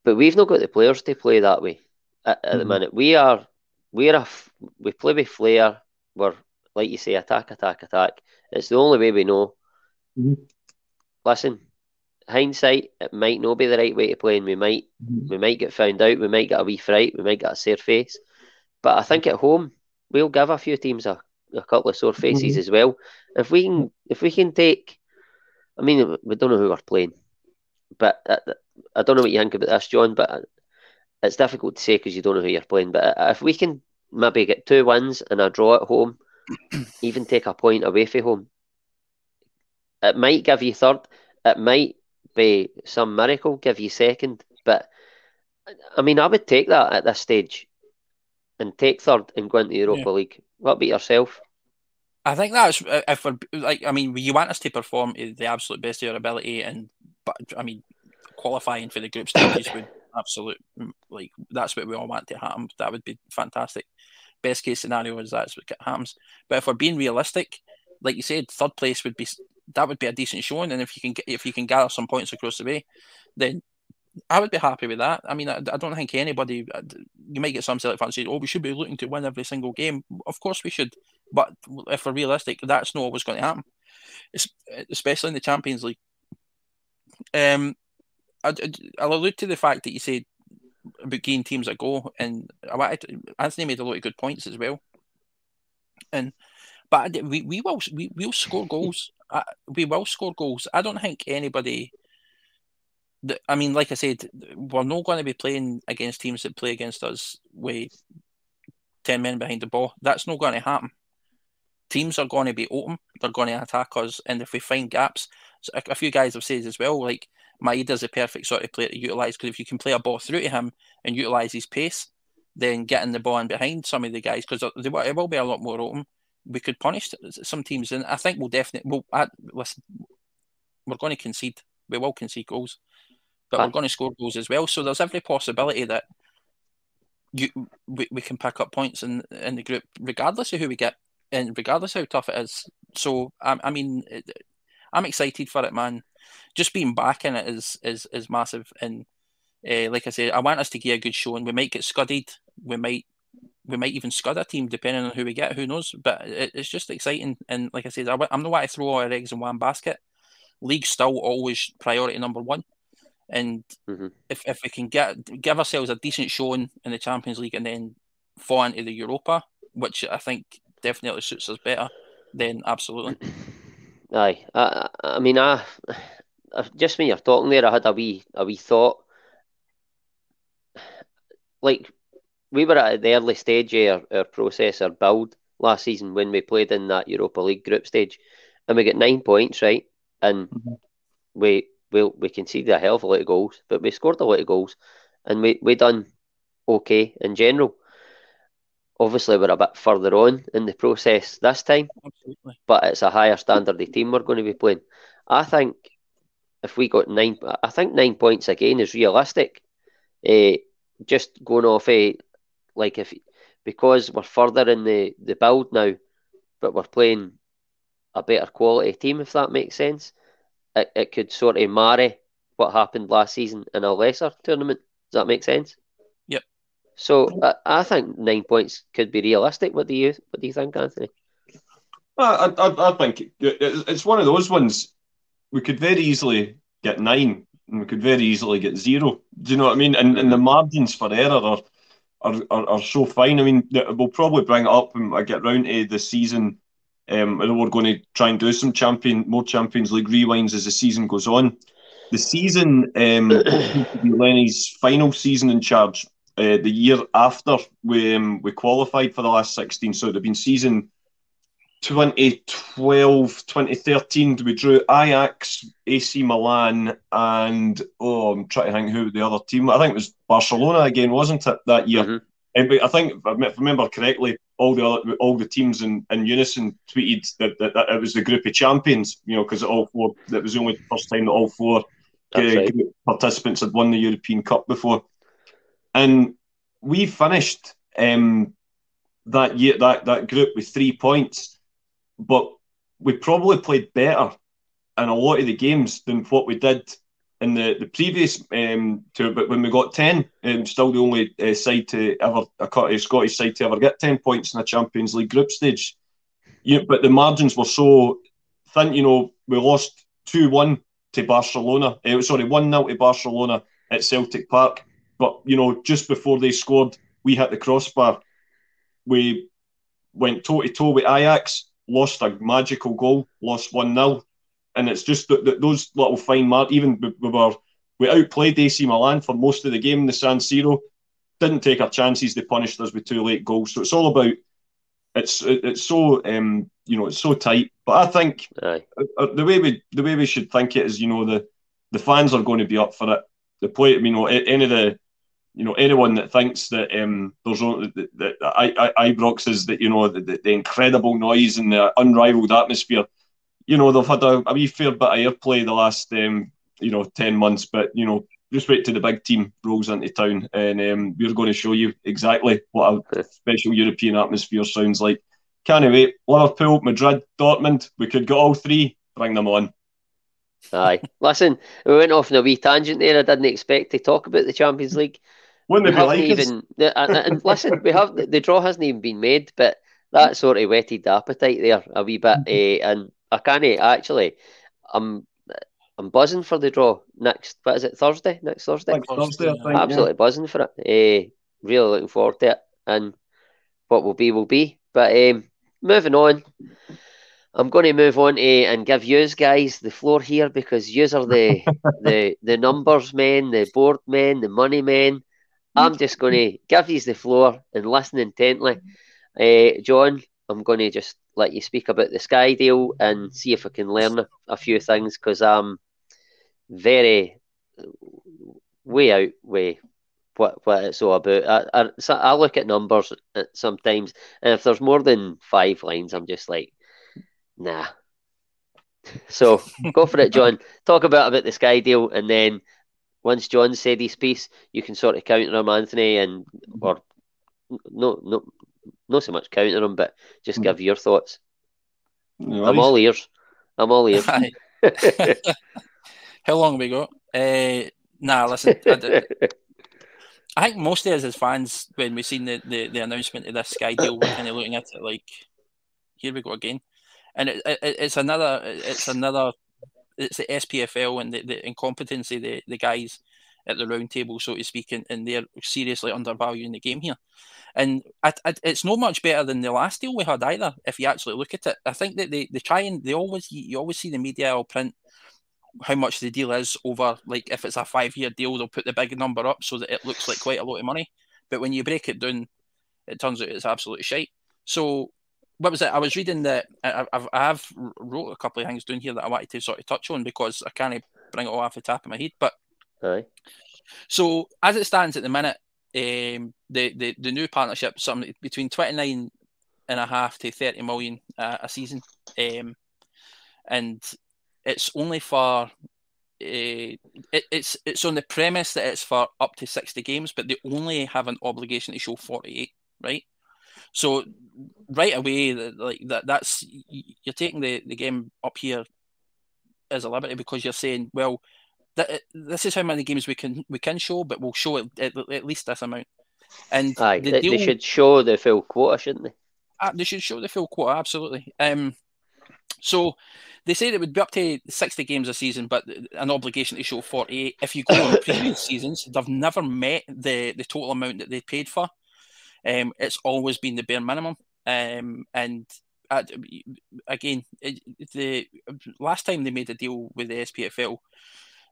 But we've not got the players to play that way at, at mm-hmm. the minute. We are we're a we play with flair. We're like you say, attack, attack, attack. It's the only way we know. Mm-hmm. Listen, hindsight, it might not be the right way to play, and we might mm-hmm. we might get found out. We might get a wee fright. We might get a sore face. But I think at home we'll give a few teams a, a couple of sore faces mm-hmm. as well. If we can if we can take, I mean, we don't know who we're playing, but I don't know what you think about this, John, but it's difficult to say because you don't know who you're playing. But uh, if we can maybe get two wins and a draw at home, even take a point away from home, it might give you third. It might be some miracle, give you second. But I mean, I would take that at this stage and take third and go into the Europa yeah. League. What about yourself? I think that's uh, if we're like, I mean, you want us to perform the absolute best of your ability, and but I mean, qualifying for the group stages would absolute like that's what we all want to happen. That would be fantastic. Best case scenario is that's what happens. But if we're being realistic, like you said, third place would be that would be a decent showing. And if you can if you can gather some points across the way, then I would be happy with that. I mean, I, I don't think anybody. Uh, you might get some select fans saying, "Oh, we should be looking to win every single game." Of course, we should. But if we're realistic, that's not always going to happen. It's, especially in the Champions League. Um, I, will allude to the fact that you said about getting teams a go, and I wanted to, Anthony made a lot of good points as well. And but we, we will we will score goals. we will score goals. I don't think anybody. I mean, like I said, we're not going to be playing against teams that play against us with ten men behind the ball. That's not going to happen. Teams are going to be open. They're going to attack us, and if we find gaps, a few guys have said as well, like Maeda's a perfect sort of player to utilise because if you can play a ball through to him and utilise his pace, then getting the ball in behind some of the guys because it will be a lot more open. We could punish some teams, and I think we'll definitely. We'll, I, listen, we're going to concede. We will concede goals, but we're ah. going to score goals as well. So there's every possibility that you we, we can pick up points in in the group, regardless of who we get, and regardless how tough it is. So I, I mean, eh, eh, I'm excited for it, man. Just being back in it is is is massive, and uh, like I said, I want us to get a good showing. We might get scudded. We might we might even scud a team depending on who we get. Who knows? But it, it's just exciting. And like I said, I, am not want to throw all our eggs in one basket. League still always priority number one. And mm-hmm. if, if we can get give ourselves a decent showing in the Champions League and then fall into the Europa, which I think definitely suits us better, then absolutely. Aye, I, I mean, I just when you're talking there, I had a wee a wee thought like we were at the early stage of our, our process, our build last season when we played in that Europa League group stage, and we got nine points, right? And mm-hmm. we we we conceded a hell of a lot of goals, but we scored a lot of goals, and we we done okay in general. Obviously, we're a bit further on in the process this time, Absolutely. but it's a higher standard of team we're going to be playing. I think if we got nine, I think nine points again is realistic. Uh, just going off a eh, like if because we're further in the, the build now, but we're playing a better quality team, if that makes sense. It, it could sort of marry what happened last season in a lesser tournament. Does that make sense? Yep. So I, I think nine points could be realistic. What do you What do you think, Anthony? I, I, I think it's one of those ones we could very easily get nine and we could very easily get zero. Do you know what I mean? And, and the margins for error are, are, are, are so fine. I mean, we'll probably bring it up when I get round to the season. Um, I know we're going to try and do some champion, more Champions League rewinds as the season goes on. The season, um, Lenny's final season in charge. Uh, the year after we um, we qualified for the last 16, so it had been season 2012, 2013, we drew Ajax, AC Milan, and oh, I'm trying to think who the other team. I think it was Barcelona again, wasn't it that year? Mm-hmm. I think, if I remember correctly, all the other, all the teams in, in unison tweeted that, that, that it was the group of champions. You know, because all four that was only the only first time that all four uh, right. participants had won the European Cup before, and we finished um, that year that that group with three points but we probably played better in a lot of the games than what we did in the, the previous um, tour. But when we got 10, um, still the only uh, side to ever, a Scottish side to ever get 10 points in a Champions League group stage. You, but the margins were so thin, you know, we lost 2 1 to Barcelona. Uh, sorry, 1 0 to Barcelona at Celtic Park. But, you know, just before they scored, we hit the crossbar. We went toe to toe with Ajax lost a magical goal, lost 1 0. And it's just that, that those little fine mark, even we, were we outplayed AC Milan for most of the game in the San Siro, didn't take our chances, they punished us with two late goals. So it's all about it's it's so um, you know it's so tight. But I think uh, uh, the way we the way we should think it is you know the the fans are going to be up for it. The play, you know, any of the you know anyone that thinks that um, there's that, that I, I, Ibrox is that you know the, the, incredible noise and the unrivaled atmosphere. You know they've had a, a wee fair bit of airplay the last um, you know ten months, but you know just wait till the big team rolls into town, and um, we're going to show you exactly what a special European atmosphere sounds like. Can't wait. Liverpool, Madrid, Dortmund. We could get all three. Bring them on. Aye. Listen, we went off on a wee tangent there. I didn't expect to talk about the Champions League. Wouldn't it be like even, and, and listen, we have the, the, draw hasn't even been made, but that sort of whetted the appetite there a wee bit. Mm-hmm. Uh, and I can't actually. I'm I'm buzzing for the draw next. What is it? Thursday? Next Thursday. Next Thursday, think, Absolutely yeah. buzzing for it. Uh, really looking forward to it, and what will be will be. But um, moving on. I'm going to move on to and give you guys the floor here because you are the the the numbers men, the board men, the money men. I'm just going to give you the floor and listen intently. Uh, John, I'm going to just let you speak about the Sky deal and see if I can learn a, a few things because I'm very way out with what what it's all about. I, I, so I look at numbers sometimes, and if there's more than five lines, I'm just like, nah. So go for it, John. Talk about about the Sky deal, and then once John said his piece, you can sort of counter him, Anthony, and or no, no, not so much counter him, but just give your thoughts. I'm all ears. I'm all ears. How long have we got? Uh, nah, listen. I, I, think most of us as fans, when we seen the, the, the announcement of this Sky deal, we're kind of looking at it like, here we go again, and it, it, it's another, it's another, it's the SPFL and the, the incompetency, the the guys at the round table, so to speak, and, and they're seriously undervaluing the game here. And I, I, it's not much better than the last deal we had either. If you actually look at it, I think that they, they try and they always you always see the media will print how much the deal is over like if it's a five year deal they'll put the big number up so that it looks like quite a lot of money but when you break it down it turns out it's absolute shite so what was it i was reading that I, I've, I have wrote a couple of things down here that i wanted to sort of touch on because i can't bring it all off the top of my head but Aye. so as it stands at the minute um, the, the the new partnership something between 29 and a half to 30 million uh, a season um, and it's only for uh, it, it's it's on the premise that it's for up to 60 games, but they only have an obligation to show 48, right? So right away, like that, that's you're taking the, the game up here as a liberty because you're saying, well, that, this is how many games we can we can show, but we'll show it at, at least this amount. And Aye, the they, deal, they should show the full quota, shouldn't they? Uh, they should show the full quota, absolutely. Um, so they said it would be up to 60 games a season, but an obligation to show 48. If you go on previous seasons, they've never met the, the total amount that they paid for. Um, it's always been the bare minimum. Um, and uh, again, it, the last time they made a deal with the SPFL,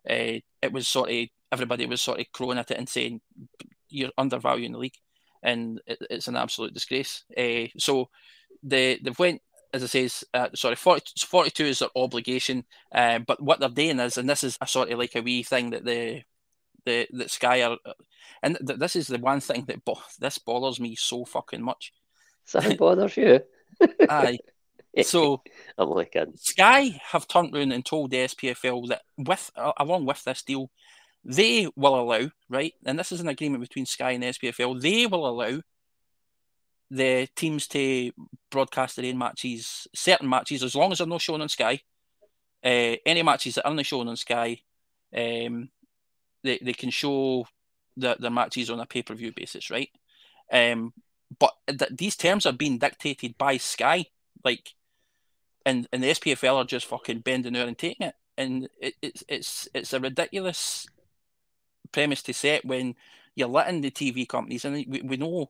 uh, it was sort of everybody was sort of crowing at it and saying you're undervaluing the league, and it, it's an absolute disgrace. Uh, so they they've went as I say, uh, sorry, 40, 42 is their obligation. Uh, but what they're doing is, and this is a sort of like a wee thing that the the that Sky are, and th- this is the one thing that bo- this bothers me so fucking much. Something bothers you? Aye. So I'm like, Sky have turned around and told the SPFL that with uh, along with this deal, they will allow right, and this is an agreement between Sky and the SPFL. They will allow the teams to broadcast their own matches, certain matches, as long as they're not shown on Sky. Uh, any matches that aren't shown on Sky, um, they, they can show the, their matches on a pay per view basis, right? Um, but th- these terms are being dictated by Sky, like, and and the SPFL are just fucking bending over and taking it, and it, it's it's it's a ridiculous premise to set when you're letting the TV companies, and we, we know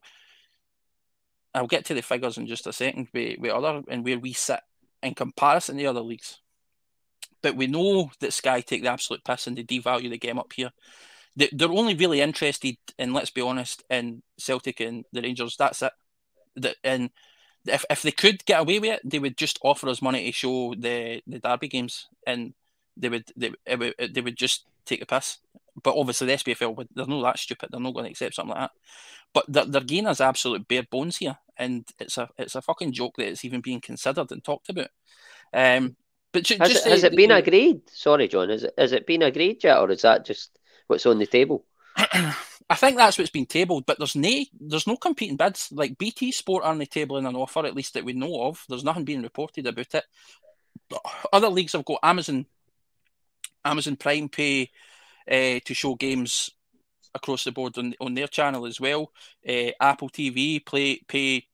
I'll get to the figures in just a second with, with other and where we sit in comparison to other leagues. But we know that Sky take the absolute piss and they devalue the game up here. They're only really interested in, let's be honest, in Celtic and the Rangers. That's it. That And if, if they could get away with it, they would just offer us money to show the, the Derby games, and they would they, would, they would just take the piss. But obviously, the SPFL, they're not that stupid. They're not going to accept something like that. But gain is absolute bare bones here, and it's a it's a fucking joke that it's even being considered and talked about. Um, but ju- has, just it, has it been the, agreed? Sorry, John. Has it has it been agreed yet, or is that just what's on the table? I think that's what's been tabled, but there's no there's no competing bids. Like BT Sport are on the table in an offer, at least that we know of. There's nothing being reported about it. But other leagues have got Amazon, Amazon Prime Pay uh, to show games across the board on, on their channel as well. Uh, Apple TV play pay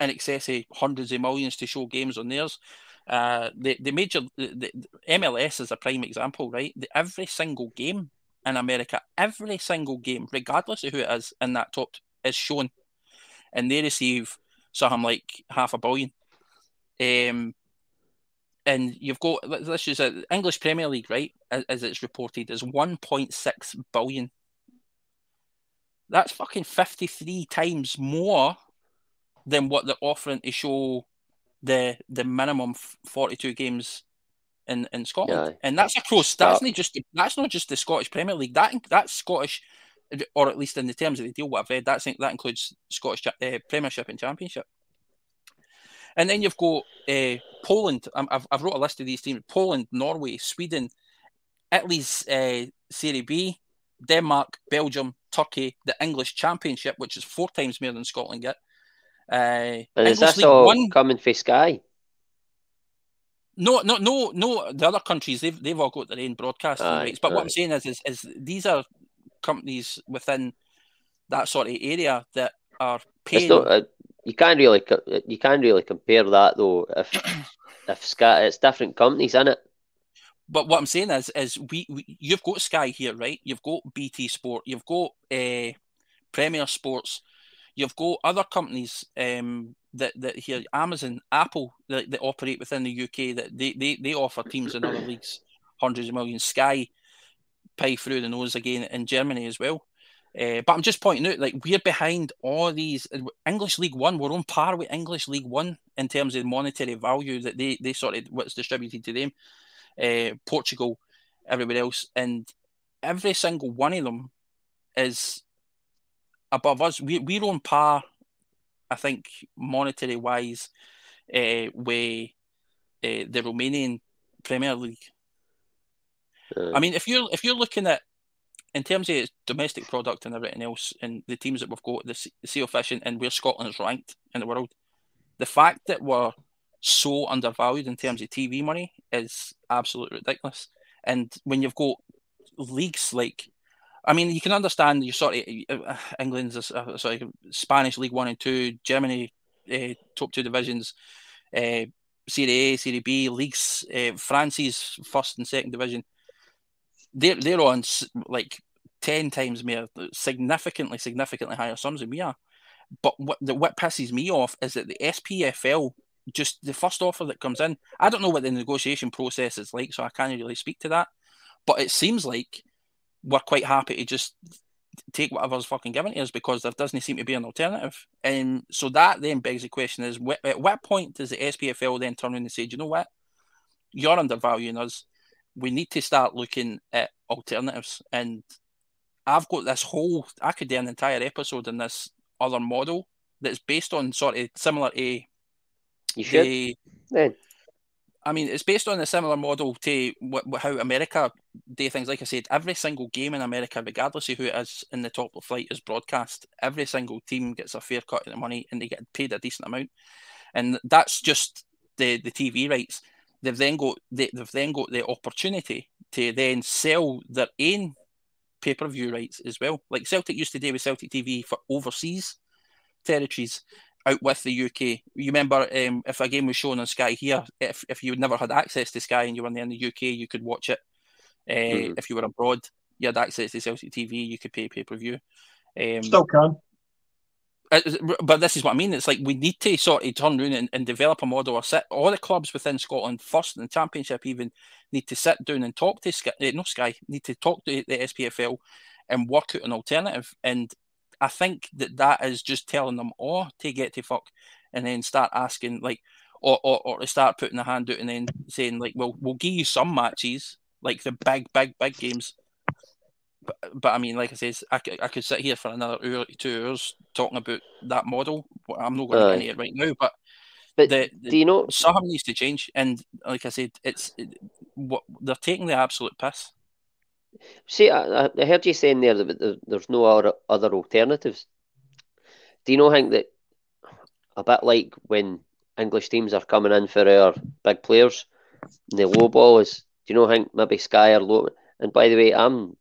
in excess of hundreds of millions to show games on theirs. Uh, the the major the, the MLS is a prime example, right? The, every single game in America, every single game, regardless of who it is in that top, is shown, and they receive something like half a billion. Um, and you've got this is a English Premier League, right? As, as it's reported, is 1.6 billion that's fucking 53 times more than what they're offering to show the the minimum 42 games in, in Scotland. Yeah. And that's across that's not just that's not just the Scottish Premier League. That that's Scottish or at least in the terms of the deal, what I've read, that's, that includes Scottish uh, Premiership and Championship. And then you've got uh, Poland. I've, I've wrote a list of these teams: Poland, Norway, Sweden, Italy's uh, Serie B, Denmark, Belgium, Turkey, the English Championship, which is four times more than Scotland get. Uh, and is this all one, coming for Sky? No, no, no, no. The other countries they've they've all got their own broadcasting aye, rights. But aye. what I'm saying is, is, is these are companies within that sort of area that are paying. Not, uh, you can't really you can't really compare that though. If if Sky, it's different companies in it. But what I'm saying is, is we, we, you've got Sky here, right? You've got BT Sport, you've got uh, Premier Sports, you've got other companies um, that that here, Amazon, Apple, that, that operate within the UK that they, they, they offer teams in other leagues hundreds of millions. Sky pay through the nose again in Germany as well. Uh, but I'm just pointing out, like we're behind all these English League One. We're on par with English League One in terms of monetary value that they they sort of what's distributed to them uh, Portugal, everywhere else, and every single one of them is above us. We we're on par, I think, monetary wise, uh, with uh, the Romanian Premier League. Uh, I mean, if you're if you're looking at in terms of its domestic product and everything else, and the teams that we've got, the coefficient, and where Scotland is ranked in the world, the fact that we're so undervalued in terms of TV money is absolutely ridiculous. And when you've got leagues like, I mean, you can understand you sort of uh, England's a, a sort of Spanish League One and Two, Germany uh, top two divisions, uh, Serie A, Serie B leagues, uh, France's first and second division. They're they're on like ten times more, significantly, significantly higher sums than we are. But what the, what pisses me off is that the SPFL just the first offer that comes in. I don't know what the negotiation process is like, so I can't really speak to that. But it seems like we're quite happy to just take whatever's fucking given to us because there doesn't seem to be an alternative. And so that then begs the question: Is at what point does the SPFL then turn around and say, you know what? You're undervaluing us. We need to start looking at alternatives." And I've got this whole. I could do an entire episode in this other model that's based on sort of similar to you should. They, then. I mean, it's based on a similar model to what, how America do things. Like I said, every single game in America, regardless of who it is in the top of flight, is broadcast. Every single team gets a fair cut of the money, and they get paid a decent amount. And that's just the the TV rights. They've then got they, they've then got the opportunity to then sell their own pay per view rights as well. Like Celtic used to do with Celtic TV for overseas territories out with the UK. You remember um, if a game was shown on Sky here, if, if you never had access to Sky and you were in the UK, you could watch it. Uh, mm. If you were abroad, you had access to Celtic TV, you could pay pay per view. Um, Still can. Uh, but this is what I mean. It's like we need to sort of turn around and, and develop a model or sit all the clubs within Scotland first in the championship even need to sit down and talk to Sky, uh, no Sky, need to talk to the SPFL and work out an alternative. And I think that that is just telling them, oh, to get to fuck, and then start asking like, or or, or to start putting the hand out and then saying like, well, we'll give you some matches, like the big, big, big games. But, but I mean, like I says, I could, I could sit here for another hour, two hours talking about that model. I'm not going to get into it right now, but but the, the, do you know something needs to change? And like I said, it's it, what they're taking the absolute piss. See, I, I heard you saying there that there's no other, other alternatives. Do you know think that a bit like when English teams are coming in for our big players, the low ball is? Do you know think maybe Sky are low? And by the way, I'm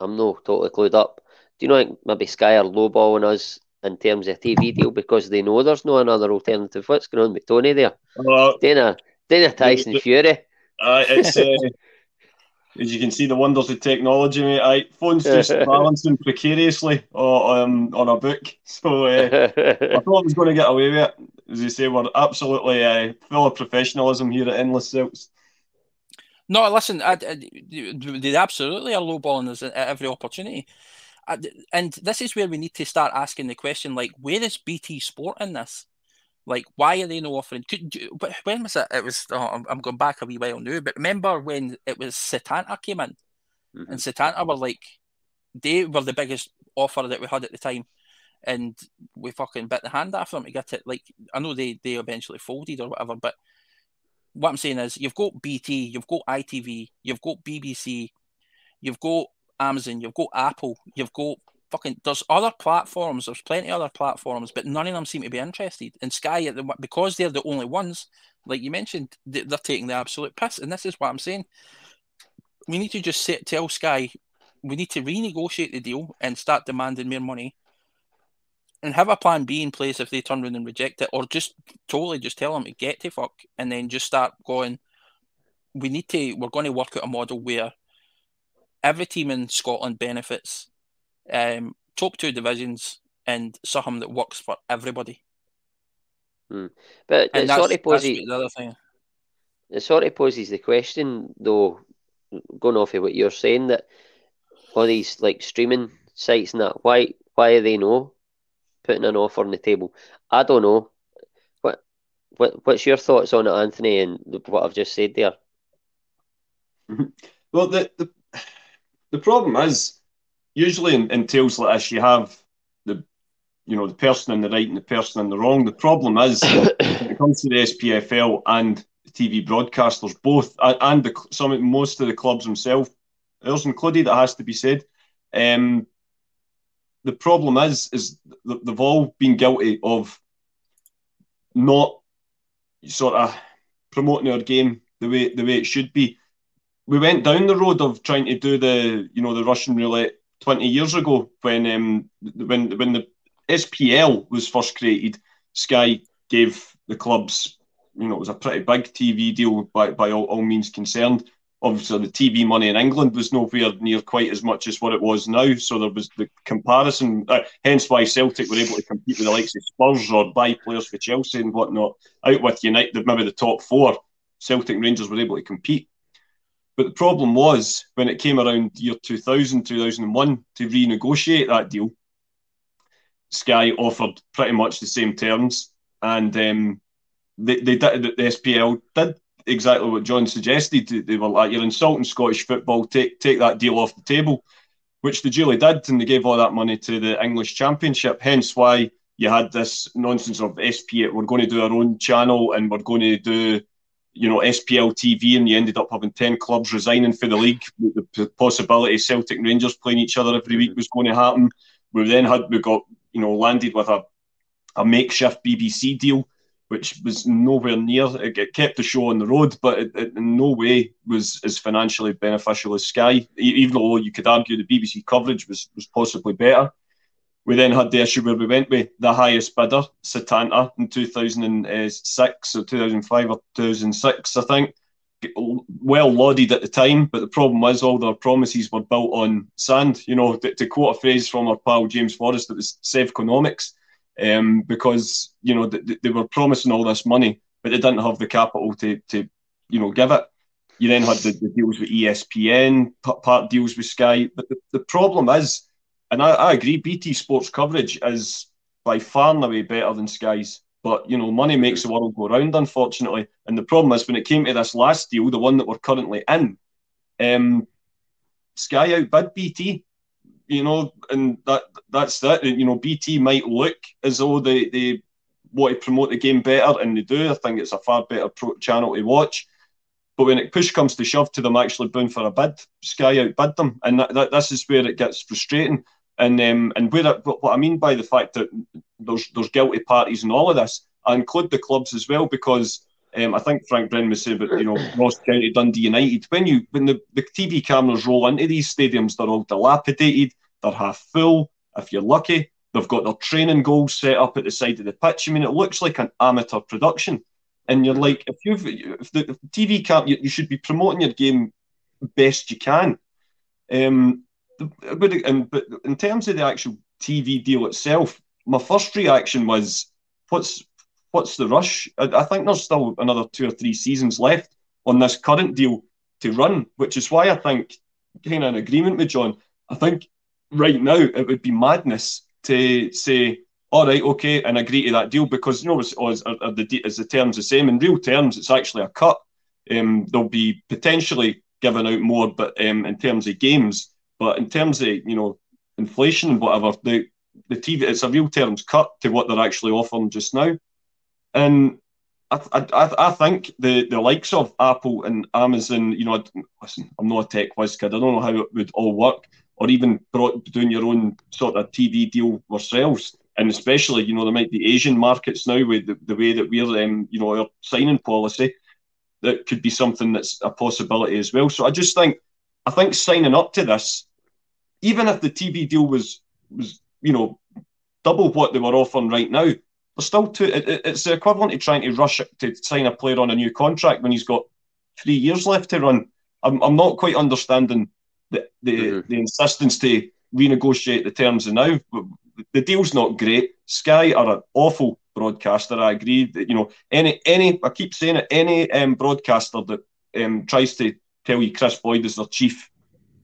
I'm not totally clued up. Do you know think maybe Sky are lowballing us in terms of TV deal because they know there's no another alternative? What's going on with Tony there? Uh, Dana, Dana Tyson the, Fury. Uh, it's uh, as you can see, the wonders of technology, mate. I phone's just balancing precariously on, um, on a book, so uh, I thought I was going to get away with it. As you say, we're absolutely uh, full of professionalism here at Endless Celts. No, listen, I, I, they absolutely are lowballing us at every opportunity. I, and this is where we need to start asking the question like, where is BT Sport in this? Like, why are they not offering? Could, but when was it? It was. Oh, I'm going back a wee while now, but remember when it was Setanta came in, mm-hmm. and Setanta were like, they were the biggest offer that we had at the time, and we fucking bit the hand after them to get it. Like I know they they eventually folded or whatever, but what I'm saying is you've got BT, you've got ITV, you've got BBC, you've got Amazon, you've got Apple, you've got fucking. There's other platforms. There's plenty of other platforms, but none of them seem to be interested. And Sky, because they're the only ones, like you mentioned, they're taking the absolute piss. And this is what I'm saying. We need to just sit, tell Sky we need to renegotiate the deal and start demanding more money and have a plan B in place if they turn around and reject it, or just totally just tell them to get to fuck and then just start going. We need to, we're going to work out a model where every team in Scotland benefits, um, top two divisions, and something that works for everybody. Hmm. But it sort of poses the other thing. It sort of poses the question, though, going off of what you're saying, that all these like streaming sites and that. Why why are they no putting an offer on the table? I don't know. What what what's your thoughts on it, Anthony, and what I've just said there? Well, the the, the problem is usually in, in tales like this, you have the you know the person in the right and the person in the wrong. The problem is when it comes to the SPFL and the TV broadcasters, both and the, some most of the clubs themselves there's included, it has to be said. Um, the problem is, is they've all been guilty of not sort of promoting our game the way the way it should be. We went down the road of trying to do the you know the Russian roulette twenty years ago when um when when the SPL was first created. Sky gave the clubs you know it was a pretty big TV deal by by all, all means concerned obviously the TV money in England was nowhere near quite as much as what it was now. So there was the comparison, uh, hence why Celtic were able to compete with the likes of Spurs or buy players for Chelsea and whatnot. Out with United, maybe the top four, Celtic Rangers were able to compete. But the problem was when it came around year 2000, 2001 to renegotiate that deal, Sky offered pretty much the same terms. And um, they, they did, the SPL did exactly what John suggested. They were like, "You're insulting Scottish football. Take take that deal off the table," which they duly did, and they gave all that money to the English Championship. Hence why you had this nonsense of SP. We're going to do our own channel, and we're going to do, you know, SPL TV, and you ended up having ten clubs resigning for the league. The possibility of Celtic and Rangers playing each other every week was going to happen. We then had we got you know landed with a a makeshift BBC deal which was nowhere near. It kept the show on the road, but it, it in no way was as financially beneficial as Sky. Even though you could argue the BBC coverage was was possibly better. We then had the issue where we went with the highest bidder, Setanta, in 2006 or 2005 or 2006, I think. Well lauded at the time, but the problem was all their promises were built on sand. You know, to, to quote a phrase from our pal James Forrest, it was Sevconomics um, because you know they, they were promising all this money, but they didn't have the capital to to you know give it. You then had the, the deals with ESPN, part deals with Sky, but the, the problem is, and I, I agree, BT Sports coverage is by far and away better than Sky's. But you know, money makes the world go round, unfortunately. And the problem is, when it came to this last deal, the one that we're currently in, um, Sky outbid BT you know, and that that's that. You know, BT might look as though they, they want to promote the game better, and they do. I think it's a far better channel to watch. But when it push comes to shove to them actually bound for a bid, Sky outbid them, and that, that this is where it gets frustrating. And um, and where it, what I mean by the fact that there's there's guilty parties in all of this, I include the clubs as well because um, I think Frank Brennan was saying about you know Ross County, Dundee United. When you when the, the TV cameras roll into these stadiums, they're all dilapidated. They're half full. If you're lucky, they've got their training goals set up at the side of the pitch. I mean, it looks like an amateur production. And you're like, if you've if the, TV camp, you, you, should be promoting your game best you can. Um, but, but in terms of the actual TV deal itself, my first reaction was, what's what's the rush? I, I, think there's still another two or three seasons left on this current deal to run, which is why I think, of in agreement with John, I think right now it would be madness to say, all right, okay, and agree to that deal because you know, as, are the, is the terms the same? In real terms, it's actually a cut. Um, they'll be potentially giving out more, but um, in terms of games, but in terms of you know inflation and whatever, the the TV it's a real terms cut to what they're actually offering just now, and I, I, I think the, the likes of Apple and Amazon, you know, listen, I'm not a tech whiz kid. I don't know how it would all work, or even brought, doing your own sort of TV deal ourselves. And especially, you know, there might be Asian markets now with the, the way that we're, um, you know, our signing policy. That could be something that's a possibility as well. So I just think, I think signing up to this, even if the TV deal was was you know double what they were offering right now, there's still two. It, it's the equivalent of trying to rush to sign a player on a new contract when he's got three years left to run. I'm, I'm not quite understanding the the, mm-hmm. the insistence to renegotiate the terms And now. The deal's not great. Sky are an awful broadcaster. I agree. That, you know, any any I keep saying it. Any um, broadcaster that um, tries to tell you Kris Boyd is their chief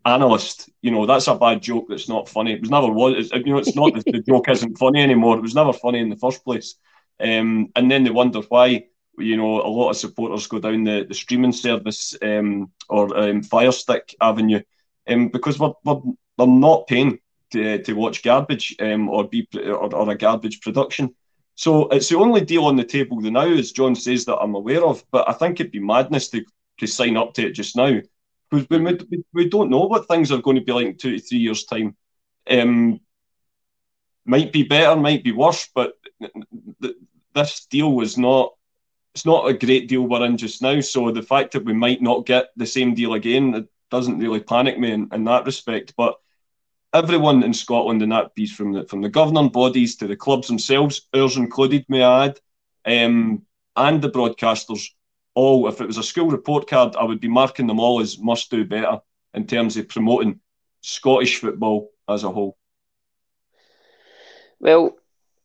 analyst. You know, that's a bad joke. That's not funny. It was never was. It's, you know, it's not the, joke isn't funny anymore. It was never funny in the first place. Um, and then they wonder why. You know, a lot of supporters go down the, the streaming service um, or um, Fire Stick Avenue um, because we're, we're they're not paying to, to watch garbage um, or be or, or a garbage production. So it's the only deal on the table now, as John says, that I'm aware of. But I think it'd be madness to, to sign up to it just now because we, we we don't know what things are going to be like in two to three years' time. Um, might be better, might be worse, but th- this deal was not. It's not a great deal we're in just now. So the fact that we might not get the same deal again it doesn't really panic me in, in that respect. But everyone in Scotland, and that be from the from the governing bodies to the clubs themselves, ours included, may I add, um, and the broadcasters, all, if it was a school report card, I would be marking them all as must do better in terms of promoting Scottish football as a whole. Well,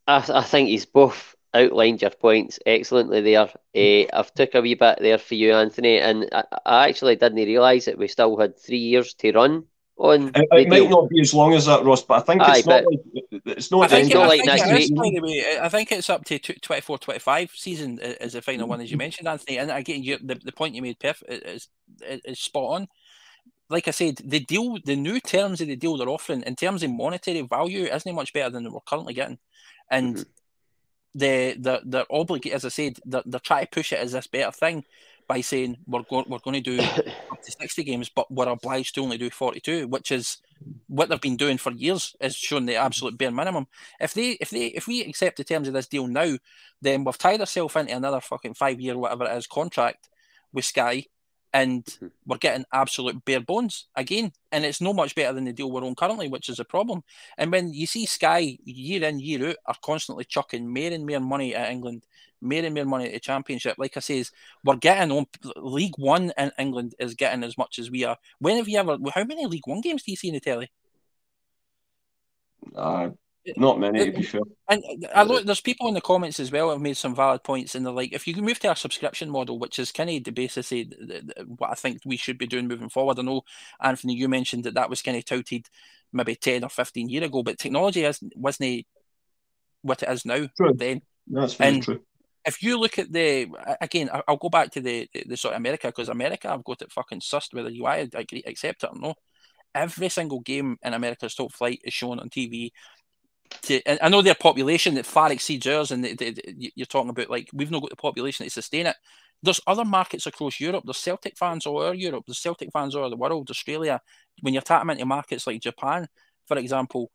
I, I think he's both outlined your points excellently there. Uh, I've took a wee bit there for you, Anthony, and I, I actually didn't realise that we still had three years to run on. It, it might not be as long as that, Ross, but I think Aye, it's not. Like, it's not. I think, it, like next week. I think it's up to 24-25 season as the final one, as you mentioned, Anthony. And again, you, the, the point you made, Piff, is, is spot on. Like I said, the deal, the new terms of the deal they're offering in terms of monetary value isn't much better than we're currently getting, and. Mm-hmm. The, the, they're obligated, as I said, they're, they're trying to push it as this better thing by saying we're going we're going to do up to sixty games, but we're obliged to only do forty two, which is what they've been doing for years, is showing the absolute bare minimum. If they if they if we accept the terms of this deal now, then we've tied ourselves into another fucking five year whatever it is contract with Sky, and hmm. we're getting absolute bare bones again. And it's no much better than the deal we're on currently, which is a problem. And when you see Sky year in, year out are constantly chucking more and more money at England more and more money at the championship. Like I says, we're getting on League One in England is getting as much as we are. When have you ever? How many League One games do you see in the telly? Uh, not many, to be fair. And I look, there's people in the comments as well have made some valid points, and they're like, if you can move to a subscription model, which is kind of the basis of what I think we should be doing moving forward. I know, Anthony, you mentioned that that was kind of touted maybe 10 or 15 years ago, but technology wasn't what it is now true. then. That's very and true if you look at the again, I'll go back to the the, the sort of America because America, I've got it fucking sussed whether you I agree, accept it or no. Every single game in America's top flight is shown on TV. To, I know their population that far exceeds ours, and you're talking about like we've not got the population to sustain it. There's other markets across Europe. There's Celtic fans all over Europe. There's Celtic fans all over the world. Australia. When you're tapping into markets like Japan, for example,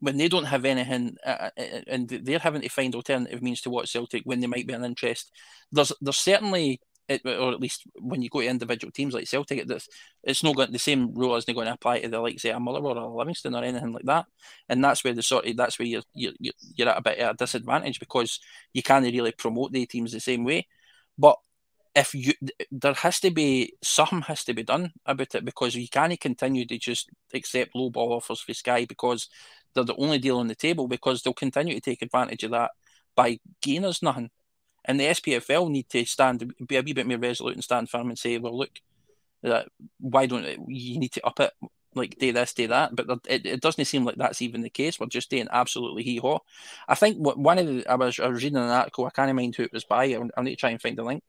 when they don't have anything uh, uh, uh, and they're having to find alternative means to watch Celtic when they might be an interest, there's there's certainly or at least when you go to individual teams like Celtic, it's, it's not got the same rule they're going to apply to the like say a Muller or a Livingston or anything like that. And that's where the sort of that's where you're you're, you're at a bit of a disadvantage because you can't really promote the teams the same way. But if you there has to be something has to be done about it because you can't continue to just accept low ball offers for Sky because they're the only deal on the table because they'll continue to take advantage of that by gaining us nothing. And the SPFL need to stand, be a wee bit more resolute and stand firm and say, well, look, why don't you need to up it? Like day this, day that, but it, it doesn't seem like that's even the case. We're just doing absolutely hee haw. I think what one of the I was I was reading an article. I can't mind who it was by. I need to try and find the link,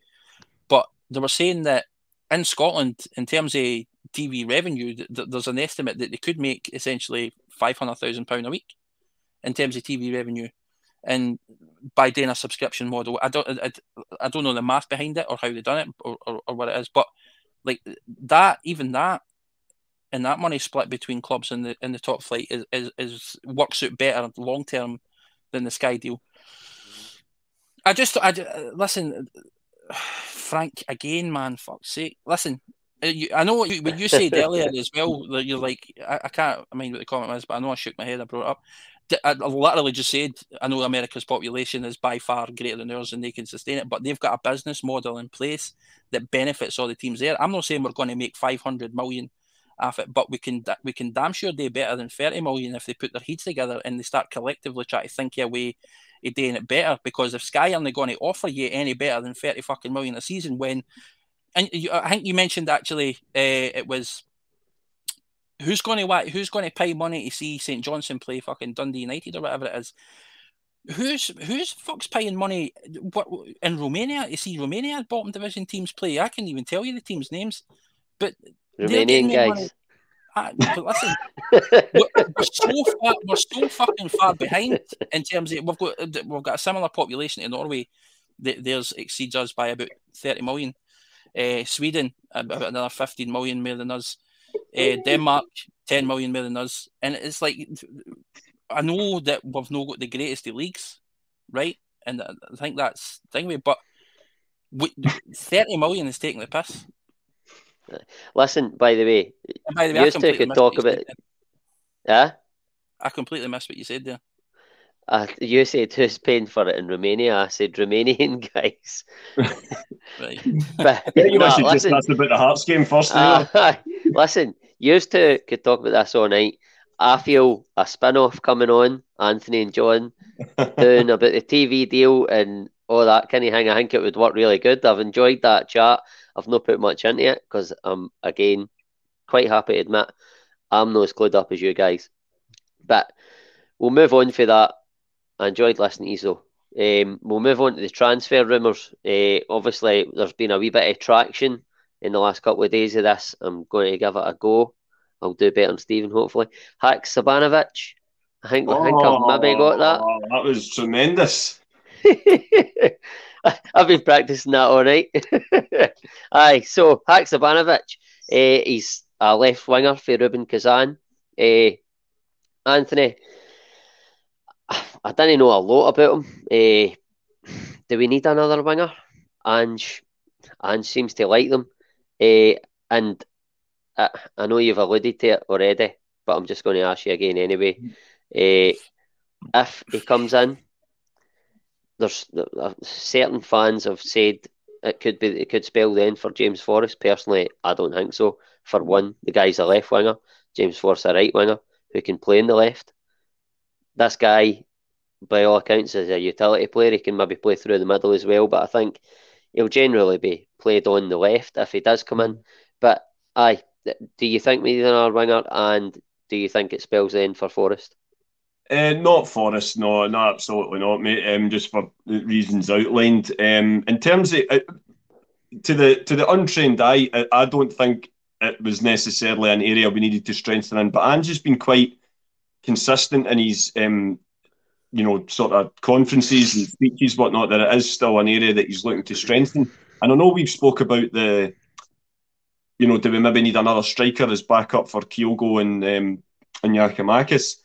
but they were saying that in Scotland, in terms of TV revenue, there's an estimate that they could make essentially five hundred thousand pound a week in terms of TV revenue, and by doing a subscription model, I don't I, I don't know the math behind it or how they done it or, or, or what it is, but like that, even that, and that money split between clubs in the in the top flight is is, is works out better long term than the Sky deal. I just I listen, Frank again, man. Fuck's sake, listen. Uh, I know what you, when you said earlier as well that you're like I, I can't mind what the comment was, but I know I shook my head. I brought it up. I literally just said I know America's population is by far greater than ours and they can sustain it, but they've got a business model in place that benefits all the teams there. I'm not saying we're going to make 500 million off it, but we can we can damn sure do better than 30 million if they put their heads together and they start collectively trying to think a way of doing it better. Because if Sky aren't going to offer you any better than 30 fucking million a season, when and you, I think you mentioned actually uh, it was who's going to who's going to pay money to see St Johnstone play fucking Dundee United or whatever it is. Who's who's fuck's paying money in Romania to see Romania bottom division teams play? I can't even tell you the teams' names, but Romanian guys. I, but listen, we're, we're, so far, we're so fucking far behind in terms of we've got we've got a similar population in Norway. That theirs exceeds us by about thirty million. Uh, Sweden about another fifteen million more than us. Uh, Denmark ten million more than us, and it's like I know that we've not got the greatest of leagues, right? And I think that's thing. But we, thirty million is taking the piss. Listen, by the way, by the way, you two could talk about. Yeah, I completely missed what you said there. Uh, you said who's paying for it in Romania? I said Romanian guys. right. but, you no, listen, just asked about the Hearts game first. Uh, listen, you two could talk about this all night. I feel a spin off coming on, Anthony and John, doing about the TV deal and all that kind of thing. I think it would work really good. I've enjoyed that chat. I've not put much into it because I'm again quite happy to admit I'm not as clued up as you guys. But we'll move on for that. I enjoyed listening to you Um, we'll move on to the transfer rumours. Uh, obviously, there's been a wee bit of traction in the last couple of days of this. I'm going to give it a go. I'll do better than Stephen, hopefully. Haksabanovic. I think, oh, I think I've maybe got that. Oh, that was tremendous. I've been practicing that all night. Aye, so Haksabanovic, uh, he's a left winger for Rubin Kazan. Uh, Anthony, I didn't know a lot about him. Uh, do we need another winger? Ange, Ange seems to like them. Uh, and I, I know you've alluded to it already, but I'm just going to ask you again anyway. Uh, if he comes in, there's uh, certain fans have said it could be it could spell the end for James Forrest. Personally, I don't think so. For one, the guy's a left winger. James Forrest a right winger who can play in the left. This guy, by all accounts, is a utility player. He can maybe play through the middle as well, but I think he'll generally be played on the left if he does come in. But aye, do you think we need another winger, and do you think it spells the end for Forrest? Uh, not Forrest, no, no, absolutely not, mate. Um, just for the reasons outlined. Um, in terms of uh, to the to the untrained eye, I, I, don't think it was necessarily an area we needed to strengthen in. But Ange's been quite consistent in his, um, you know, sort of conferences and speeches, whatnot. That it is still an area that he's looking to strengthen. And I know we've spoke about the, you know, do we maybe need another striker as backup for Kyogo and um, and Giakoumakis?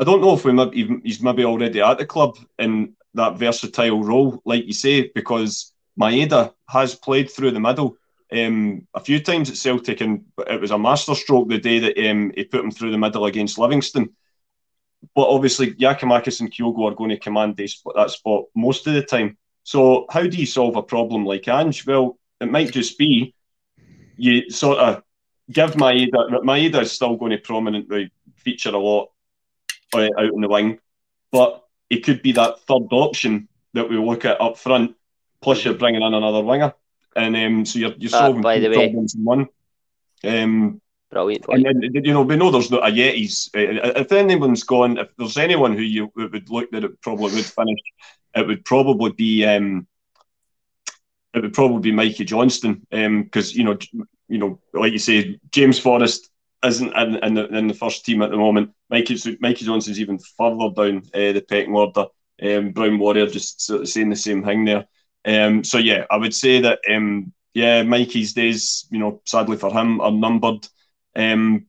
I don't know if we maybe he's maybe already at the club in that versatile role, like you say, because Maeda has played through the middle um, a few times at Celtic, and it was a masterstroke the day that um, he put him through the middle against Livingston. But obviously, Giakoumakis and Kyogo are going to command that spot most of the time. So, how do you solve a problem like Ange? Well, it might just be you sort of give Maeda. Maeda is still going to prominently feature a lot out in the wing, but it could be that third option that we look at up front. Plus, you're bringing in another winger, and um, so you're, you're uh, solving uh, two problems in one. Um, Brilliant. And, and, you know, we know there's not a Yetis. Uh, if anyone's gone, if there's anyone who you would look that it probably would finish, it would probably be um, it would probably be Mikey Johnston because um, you know you know, like you say, James Forrest isn't in, in, the, in the first team at the moment. Mikey, Mikey Johnston's even further down uh, the pecking order. Um, Brown Warrior just sort of saying the same thing there. Um, so yeah, I would say that um, yeah, Mikey's days, you know, sadly for him, are numbered. Um,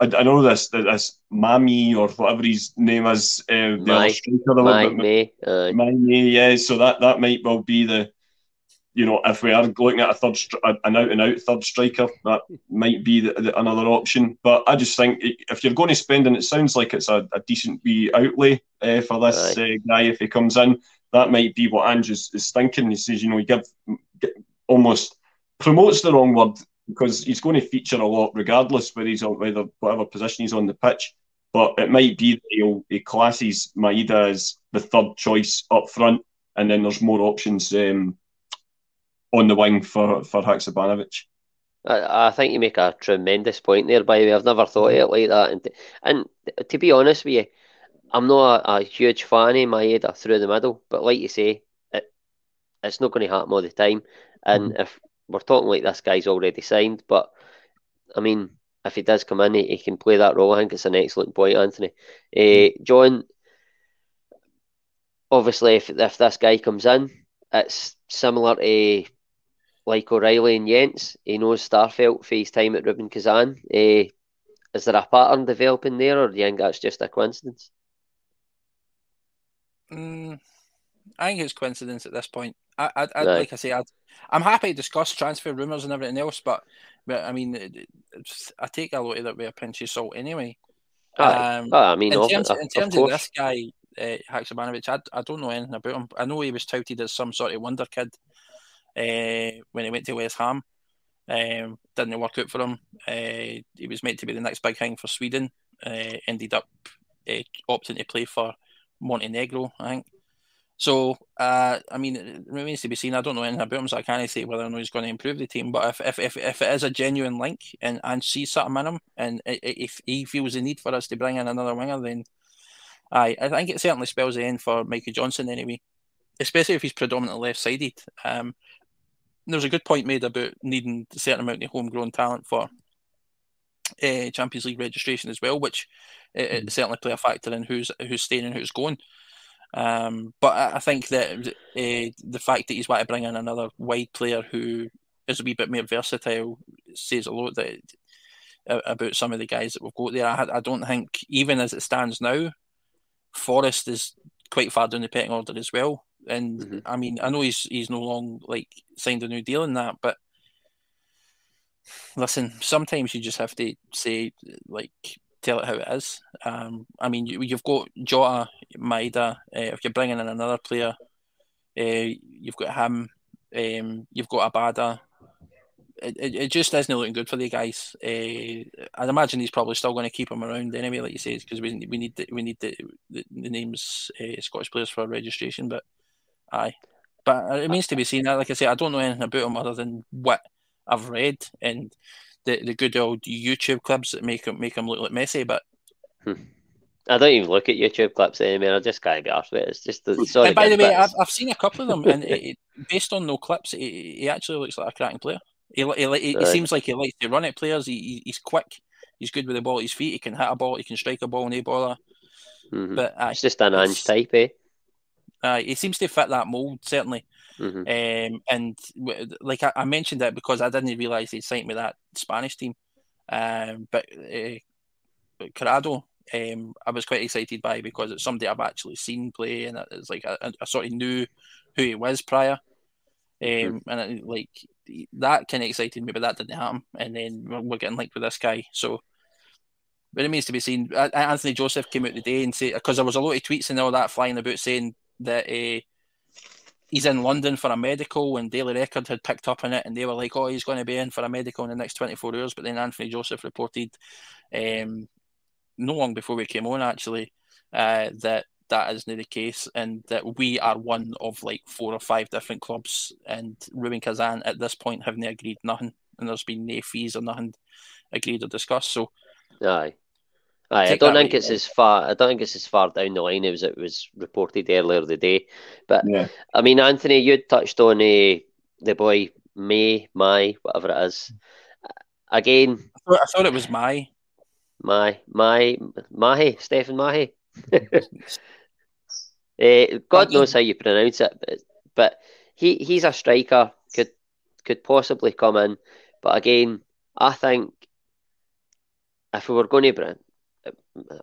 I, I know this this Mami or whatever his name is, uh, striker, my, May, uh, May, yeah. So that that might well be the you know, if we are looking at a third, an out and out third striker, that might be the, the, another option. But I just think if you're going to spend, and it sounds like it's a, a decent wee outlay uh, for this uh, guy if he comes in, that might be what Ange's is thinking. He says, you know, he give, almost promotes the wrong word because he's going to feature a lot regardless whether he's on whether whatever position he's on the pitch. But it might be that he'll, he classes Maeda as the third choice up front, and then there's more options. Um, on the wing for for Haksabanovic. I, I think you make a tremendous point there. By the way, I've never thought of it like that. And and to be honest with you, I'm not a, a huge fan of Maeda through the middle. But like you say, it it's not going to happen all the time. And mm-hmm. if we're talking like this guy's already signed, but I mean, if he does come in, he, he can play that role. I think it's an excellent point, Anthony. Uh, John, obviously, if if this guy comes in, it's similar to like O'Riley and Jenz, he knows Starfelt for his time at Rubin Kazan. Uh, is there a pattern developing there, or do you think that's just a coincidence? Mm, I think it's coincidence at this point. I, I, I like I say, i am happy to discuss transfer rumours and everything else, but, but I mean, I take a lot of that with a pinch of salt anyway. Um, I mean, in terms, of, in terms of, of this guy, uh, Haksabanovic, I, I don't know anything about him. I know he was touted as some sort of wonder kid uh, when he went to West Ham. Um, didn't work out for him. Uh, he was meant to be the next big thing for Sweden. Uh, ended up uh, opting to play for Montenegro, I think. So, uh, I mean, it remains to be seen. I don't know anything about him, so I can't say whether or not he's going to improve the team. But if, if, if, if it is a genuine link and, and sees something in him, and if he feels the need for us to bring in another winger, then I I think it certainly spells the end for Mikey Johnston anyway, especially if he's predominantly left sided. Um, there's a good point made about needing a certain amount of homegrown talent for uh, Champions League registration as well, which uh, mm. certainly play a factor in who's who's staying and who's going. Um, but I, I think that uh, the fact that he's want to bring in another wide player who is a wee bit more versatile says a lot that, about some of the guys that we've got there. I, I don't think, even as it stands now, Forrest is quite far down the pecking order as well. And mm-hmm. I mean, I know he's he's no long like signed a new deal in that, but listen, sometimes you just have to say like tell it how it is. Um, I mean, you, have got Jota, Maeda. Uh, if you're bringing in another player, uh, you've got him. Um, you've got Abada. It, it, it, just isn't looking good for the guys. Uh, I'd imagine he's probably still going to keep him around anyway, like you say, because we we need the, we need the the, the names Scottish players for registration. But Aye, but it means to be seen. Like I say, I don't know anything about him other than what I've read and the the good old YouTube clips that make him make him look like Messi. But hmm. I don't even look at YouTube clips anymore. I just can't get off it. It's just the sorry. And by the way, I've, I've seen a couple of them, and it, based on no clips, he, he actually looks like a cracking player. He, he, he, he seems like he likes to run at players. He, he's quick. He's good with the ball at his feet. He can hit a ball. He can strike a ball, no baller. Mm-hmm. But uh, it's just an Ange type, eh? Uh, he seems to fit that mold certainly. Mm-hmm. Um, and like I, I, mentioned that because I didn't realise he'd signed me that Spanish team. Um, but uh, Corrado, um, I was quite excited by because it's somebody I've actually seen play, and it's like I, I sort of knew who he was prior. Um, mm-hmm. and it, like that kind of excited me, but that didn't happen. And then we're getting linked with this guy, so but it remains to be seen. Anthony Joseph came out today and said because there was a lot of tweets and all that flying about saying that uh, he's in London for a medical, and Daily Record had picked up on it, and they were like, "Oh, he's going to be in for a medical in the next 24 hours." But then Anthony Joseph reported, um, no long before we came on, actually, uh, that that isn't the case, and that we are one of like four or five different clubs, and Rubin Kazan at this point haven't agreed nothing, and there's been no fees or nothing agreed or discussed. So, aye. Aye, I don't think it's as far. I don't think it's as far down the line as it was reported earlier the day. But yeah. I mean, Anthony, you touched on uh, the boy May, my whatever it is. again, I thought, I thought it was my my my Mahi Stefan Mahi. uh, God knows how you pronounce it, but, but he he's a striker. Could could possibly come in, but again, I think if we were going to bring,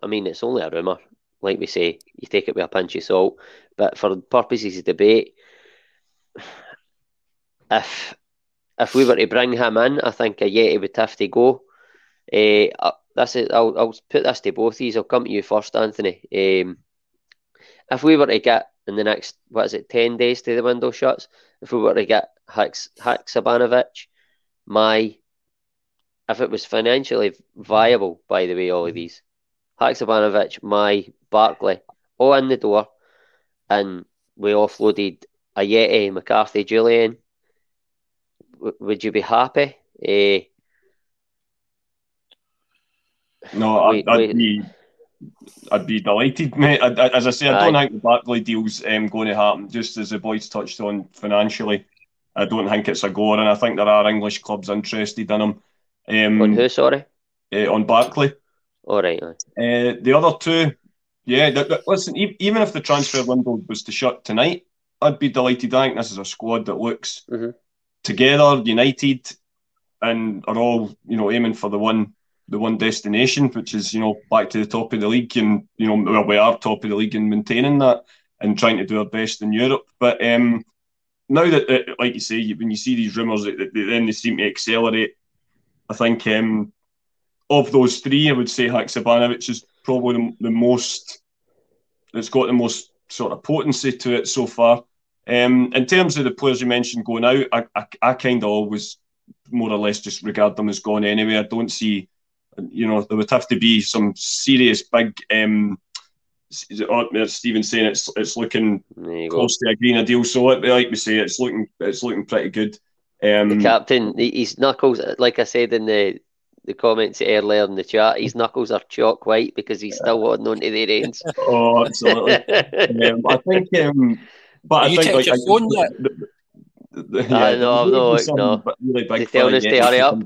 I mean, it's only a rumour. Like we say, you take it with a pinch of salt. But for purposes of debate, if if we were to bring him in, I think Ajeti would have to go. Uh, that's it. I'll, I'll put this to both of you. I'll come to you first, Anthony. Um, if we were to get in the next, what is it, 10 days to the window shuts, if we were to get Haks, Haksabanovic, my, if it was financially viable, by the way, all of these, Haksabanovic, my, Barkley, all in the door, and we offloaded Ajeti, McCarthy, Jullien. w- would you be happy? Uh, no, I'd, I'd be I'd be delighted, mate. I, I, as I say, I don't think the Barkley deal's um, going to happen. Just as the boys touched on financially, I don't think it's a goer, and I think there are English clubs interested in him. Um, on who? Sorry, uh, on Barkley. All right. Uh, the other two, yeah. Th- th- listen, e- even if the transfer window was to shut tonight, I'd be delighted. I think this is a squad that looks mm-hmm. together, united, and are all you know aiming for the one the one destination, which is you know back to the top of the league, and you know well, we are top of the league and maintaining that and trying to do our best in Europe. But um, now that, uh, like you say, when you see these rumours, that, that, then they seem to accelerate. I think um, of those three, I would say Haksabanovic is probably the, the most. It's got the most sort of potency to it so far. Um, in terms of the players you mentioned going out, I, I, I kind of always more or less just regard them as gone anyway. I don't see you know, there would have to be some serious big. Um, Stephen saying it's it's looking close to agreeing a deal. So like we say, it's looking it's looking pretty good. Um, the captain, his knuckles, like I said in the the comments earlier in the chat, his knuckles are chalk white because he's still holding on to their ends. oh, absolutely. um, I think, um, but I think like, your phone yet? yeah, I know, no, no. Really big they telling us to hurry up.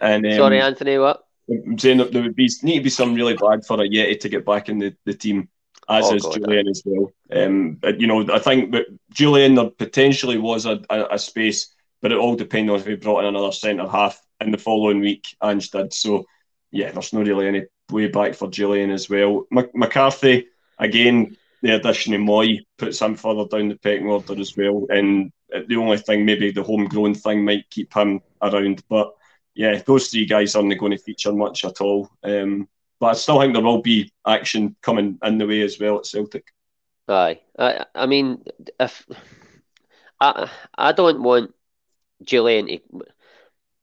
And um, sorry, Anthony, what? I'm saying that there would be need to be some really bad for Ajeti to get back in the, the team, as oh, is God, Jullien that. as well. Um, you know, I think that Jullien there potentially was a, a, a, space, but it all depends on if he brought in another centre half in the following week. Ange did so. Yeah, there's not really any way back for Jullien as well. McCarthy again. The addition of Mooy puts him further down the pecking order as well. And the only thing, maybe the homegrown thing, might keep him around, but yeah, those three guys aren't going to feature much at all. Um, but I still think there will be action coming in the way as well at Celtic. Aye, I, I mean, if I, I don't want Jullien to.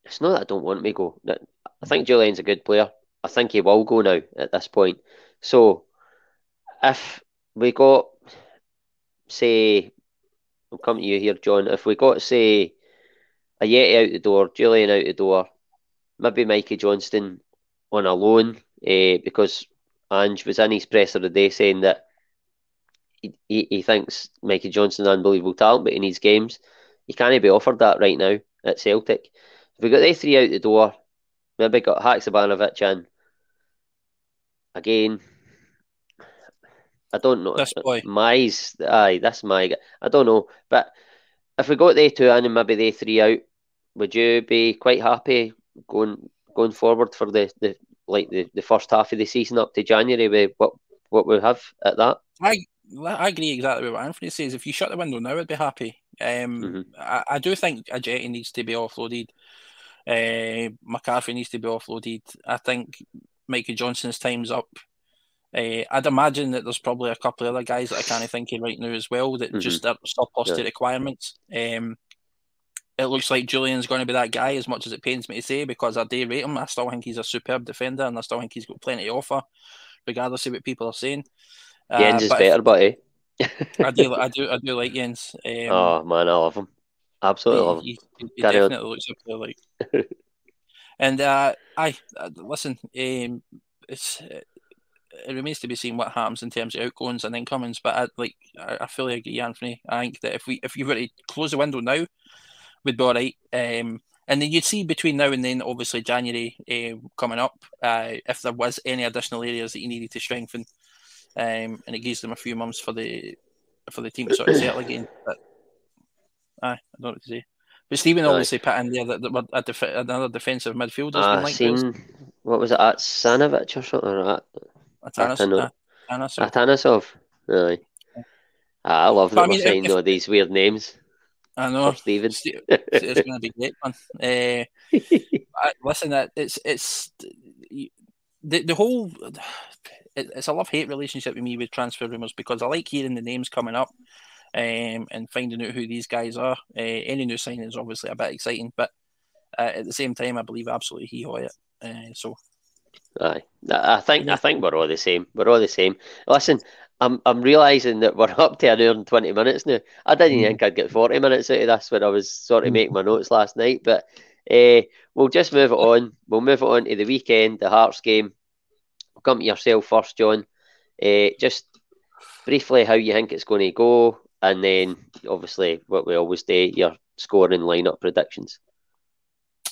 It's not that I don't want to go. I think Jullien's a good player. I think he will go now at this point. So, if we got, say, I'm coming to you here, John. If we got, say, Ajeti out the door, Jullien out the door, maybe Mikey Johnston on a loan uh, because Ange was in his presser today saying that he, he, he thinks Mikey Johnston an unbelievable talent, but in his games, he can't be offered that right now at Celtic. If we got they three out the door, maybe got Haksabanovic in. Again, I don't know. This boy. My's, aye, that's my. I don't know, but if we got they two in and maybe they three out, would you be quite happy going going forward for the, the like the, the first half of the season up to January with what what we have at that. I I agree exactly with what Anthony says. If you shut the window now, I'd be happy. Um, mm-hmm. I, I, do think Ajeti needs to be offloaded. Uh, McCarthy needs to be offloaded. I think Mikey Johnston's time's up. Uh, I'd imagine that there's probably a couple of other guys that I can't think of right now as well that mm-hmm. just are surplus yeah. to requirements. Um, it looks like Jullien's going to be that guy, as much as it pains me to say, because I do rate him. I still think he's a superb defender, and I still think he's got plenty to offer, regardless of what people are saying. Uh, Jenz is better, but eh? I do, I do, I do like Jenz. Um, oh man, I love him. Absolutely he, love him. He, he definitely on. looks up to like. and uh, I uh, listen. Um, it's it remains to be seen what happens in terms of outgoings and incomings. But I like, I, I fully agree, Anthony. I think that if we if you were to close the window now we'd be all right. Um, and then you'd see between now and then, obviously January uh, coming up, uh, if there was any additional areas that you needed to strengthen, um, and it gives them a few months for the for the team to sort of settle again. But aye, I don't know what to say. But Stephen obviously put in there that, that a def- another defensive midfielder. Uh, seen what was it at Sanovic or something or at Atanasov. Atanasov. Atanasov. Aye. I love that I mean, saying if, these weird names. I know, Stephen. it's going to be great fun. Uh, listen, it's it's the the whole. It's a love hate relationship with me with transfer rumours because I like hearing the names coming up um, and finding out who these guys are. Uh, any new signing is obviously a bit exciting, but uh, at the same time, I believe absolutely he it. Uh, so, aye, I think I think we're all the same. We're all the same. Listen, I'm I'm realizing that we're up to an hour and twenty minutes now. I didn't mm. think I'd get forty minutes out of this when I was sort of making my notes last night, but uh, we'll just move it on. We'll move it on to the weekend, the Hearts game. Come to yourself first, John. Uh, just briefly, how you think it's going to go, and then obviously what we always do, your scoring lineup predictions.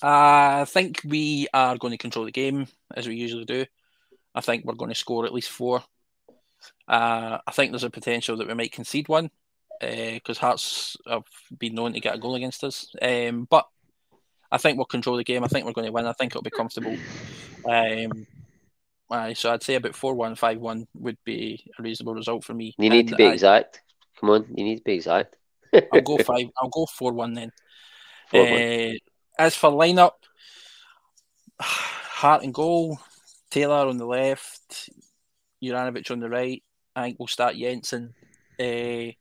I think we are going to control the game as we usually do. I think we're going to score at least four. Uh, I think there's a potential that we might concede one because uh, Hearts have been known to get a goal against us. Um, but I think we'll control the game. I think we're going to win. I think it'll be comfortable. Um, uh, so I'd say about 4 1, 5 1 would be a reasonable result for me. You need and to be I, exact. Come on, you need to be exact. I'll go five. I'll go four one then. 4-1. Uh, as for lineup, Hart and goal, Taylor on the left, Juranovic on the right. I think we'll start Jensen, uh,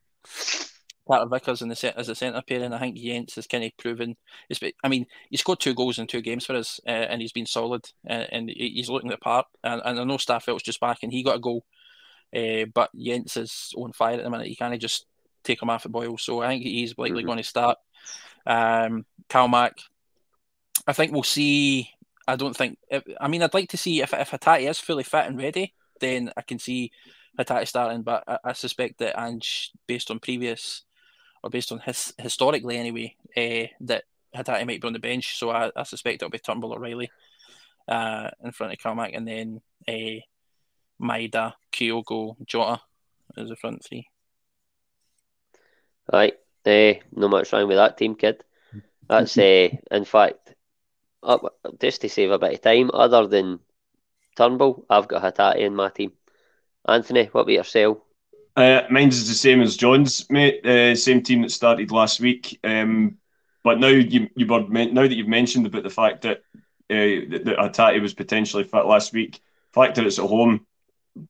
Carter Vickers in the set as a centre pair, and I think Jenz has kind of proven. I mean, he scored two goals in two games for us, uh, and he's been solid, uh, and he's looking the part. And, and I know Starfelt's just back, and he got a goal, uh, but Jenz is on fire at the minute. He kind of just take him off the boil, so I think he's likely mm-hmm. going to start. Um, Calmac, I think we'll see. I don't think. I mean, I'd like to see if if Hatate is fully fit and ready, then I can see Hatate starting. But I, I suspect that Ange, based on previous or based on his historically anyway, uh, that Hatate might be on the bench. So I, I suspect it'll be Turnbull or Riley uh, in front of Calmac, and then uh, Maeda, Kyogo, Jota as the front three. Right, uh, no much wrong with that team, kid. That's uh, in fact, uh, just to save a bit of time. Other than Turnbull, I've got Hatate in my team. Anthony, what about yourself? Uh, mine's is the same as John's, mate. Uh, same team that started last week. Um, but now you you were now that you've mentioned about the fact that uh, that, that Hatate was potentially fit last week, fact that it's at home,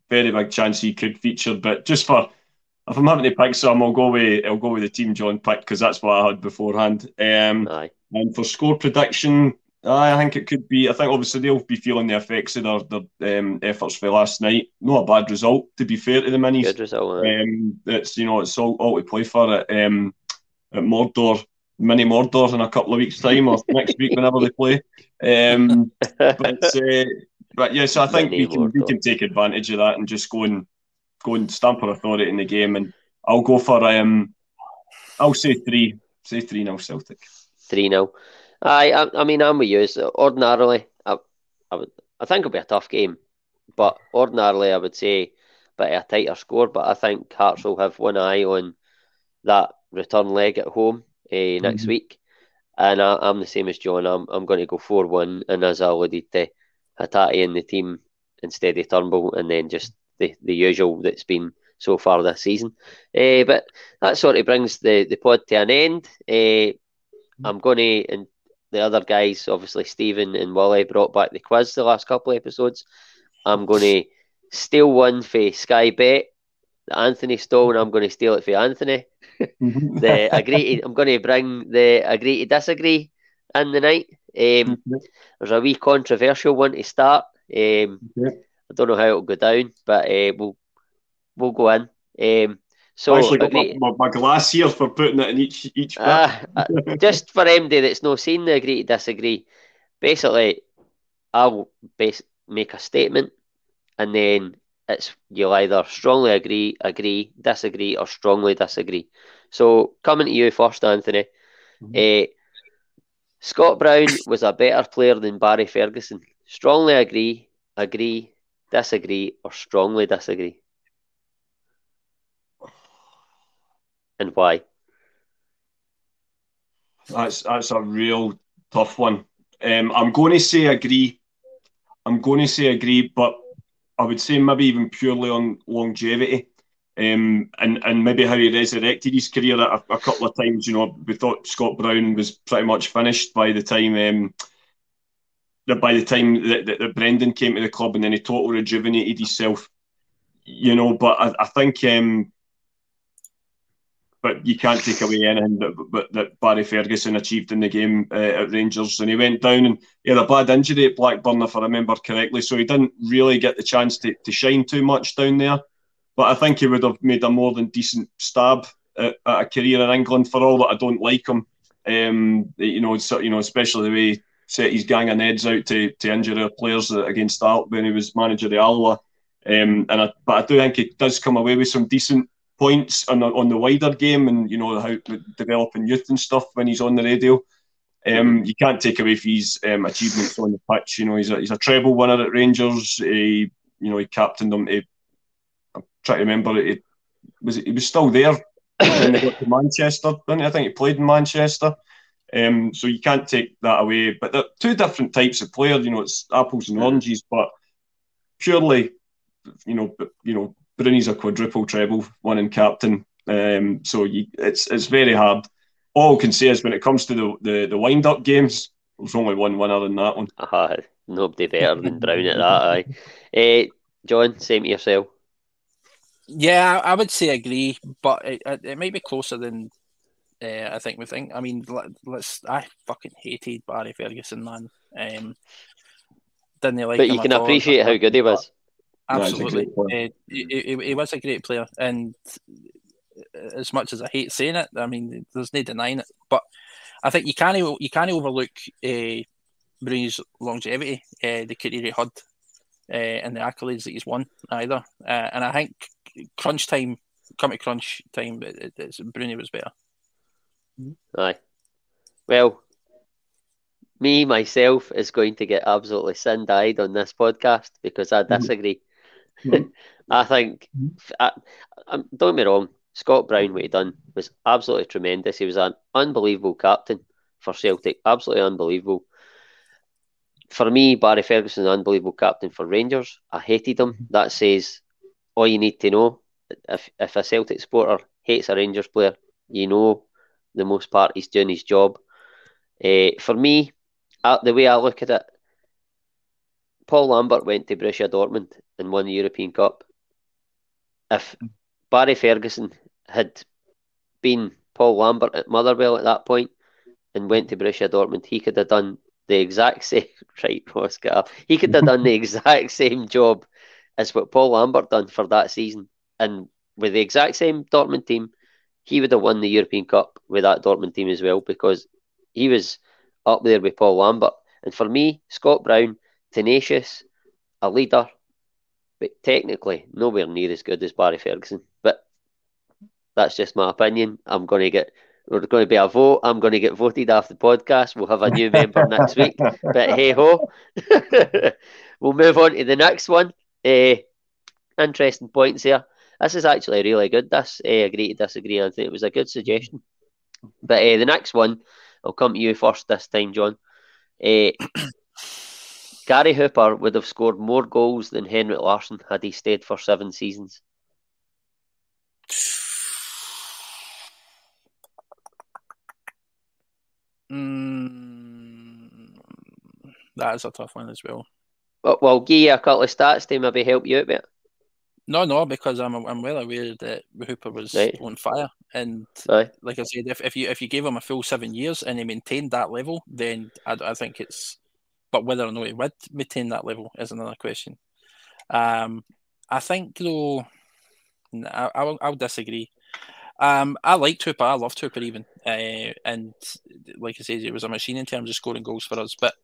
very big chance he could feature. But just for if I'm having to pick some, I'll go with I'll go with the team John picked because that's what I had beforehand. Um, Aye. And for score prediction, I think it could be. I think obviously they'll be feeling the effects of their, their um, efforts for last night. Not a bad result, to be fair to the minis. Good result. Um, it's you know it's all, all to play for it. Um, at Mordor, mini Mordor in a couple of weeks' time or next week whenever they play. Um, but uh, but yeah, so I think we can we can take advantage of that and just go and go and stamp our authority in the game. And I'll go for um, I'll say three, say three now Celtic. Three now. I, I, I mean, I'm with you. Ordinarily, I, I would, I think it'll be a tough game, but ordinarily, I would say but a tighter score. But I think Hearts will have one eye on that return leg at home uh, next mm-hmm. week, and I, am the same as John. I'm, I'm going to go four one, and as I alluded to, Hatate in the team instead of Turnbull, and then just the, the usual that's been so far this season. Uh, but that sort of brings the, the pod to an end. Uh, I'm going to, the other guys, obviously Stephen and Wally, brought back the quiz the last couple of episodes. I'm going to steal one for Sky Bet. The Anthony stole, and I'm going to steal it for Anthony. The agree. To, I'm going to bring the agree to disagree in the night. Um. There's a wee controversial one to start. Um, I don't know how it'll go down, but uh, we'll we'll go in. Um, so I actually got my, my, my, glass here for putting it in each each. Uh, just for MD that's no seen the agree to disagree. Basically, I'll base, make a statement, and then it's you'll either strongly agree, agree, disagree, or strongly disagree. So coming to you first, Anthony. Mm-hmm. Uh, Scott Brown was a better player than Barry Ferguson. Strongly agree, agree, disagree, or strongly disagree. And why? That's that's a real tough one. Um, I'm going to say agree. I'm going to say agree, but I would say maybe even purely on longevity. Um, and and maybe how he resurrected his career a, a, couple of times. You know, we thought Scott Brown was pretty much finished by the time um, that by the time that, that, that, Brendan came to the club, and then he totally rejuvenated himself. You know, but I, I think um, but you can't take away anything that, that Barry Ferguson achieved in the game uh, at Rangers. And he went down and he had a bad injury at Blackburn, if I remember correctly. So he didn't really get the chance to, to shine too much down there. But I think he would have made a more than decent stab at, at a career in England. For all that I don't like him, um, you know, so, you know, especially the way he set his gang of Neds out to, to injure our players against Art when he was manager of Alloa. Um, and I, but I do think he does come away with some decent points on the, on the wider game and you know how developing youth and stuff when he's on the radio. Um, you can't take away his um, achievements on the pitch. You know, he's a, he's a treble winner at Rangers. He, you know, he captained them. He, I'm trying to remember. He was he was still there when they got to Manchester. Didn't he? I think he played in Manchester. Um, so you can't take that away. But they're two different types of player. You know, it's apples and oranges. But purely, you know, you know, Broony's a quadruple treble winning captain. Um, so you, it's it's very hard. All I can say is when it comes to the, the, the wind up games, there's only one winner in that one. Uh, nobody better than Brown at that. Aye. Uh, John, same to yourself. Yeah, I would say agree, but it, it might be closer than uh, I think we think. I mean, let's. I fucking hated Barry Ferguson, man. Um, didn't like. But you can appreciate how good he was. Absolutely, uh, he, he, he, was a great player, and as much as I hate saying it, I mean, there's no denying it. But I think you can't you can't overlook uh, Broony's longevity, uh, the career he had, uh, and the accolades that he's won either. Uh, and I think crunch time, come to crunch time, it, it, Broony was better. Aye. Well, me myself is going to get absolutely sin eyed on this podcast because I mm-hmm. disagree. Mm-hmm. I think. I, I, don't get me wrong, Scott Brown, what he done was absolutely tremendous. He was an unbelievable captain for Celtic, absolutely unbelievable. For me, Barry Ferguson, an unbelievable captain for Rangers. I hated him. Mm-hmm. That says all you need to know. If if a Celtic supporter hates a Rangers player, you know the most part he's doing his job. Uh, for me, uh, the way I look at it, Paul Lambert went to Borussia Dortmund and won the European Cup. If Barry Ferguson had been Paul Lambert at Motherwell at that point and went to Borussia Dortmund, he could have done the exact same right, Oscar. He could have done the exact same job as what Paul Lambert done for that season. And with the exact same Dortmund team, he would have won the European Cup with that Dortmund team as well because he was up there with Paul Lambert. And for me, Scott Brown, tenacious, a leader, but technically nowhere near as good as Barry Ferguson. But that's just my opinion. I'm going to get. We're going to be a vote. I'm going to get voted off the podcast. We'll have a new member next week. But hey ho, we'll move on to the next one. Uh, interesting points here. This is actually really good. This uh, agree to disagree. I think it was a good suggestion. But uh, the next one I'll come to you first this time, John. Uh, Gary Hooper would have scored more goals than Henrik Larsson had he stayed for seven seasons. Mm, that is a tough one as well. Well, well, give you a couple of stats to maybe help you out with it. No, no, because I'm I'm well aware that Hooper was right. on fire, and Aye. like I said, if, if you if you gave him a full seven years and he maintained that level, then I, I think it's. But whether or not he would maintain that level is another question. Um, I think though, I, I'll, I'll disagree. Um, I liked Hooper. I loved Hooper even, uh, and like I said, it was a machine in terms of scoring goals for us. But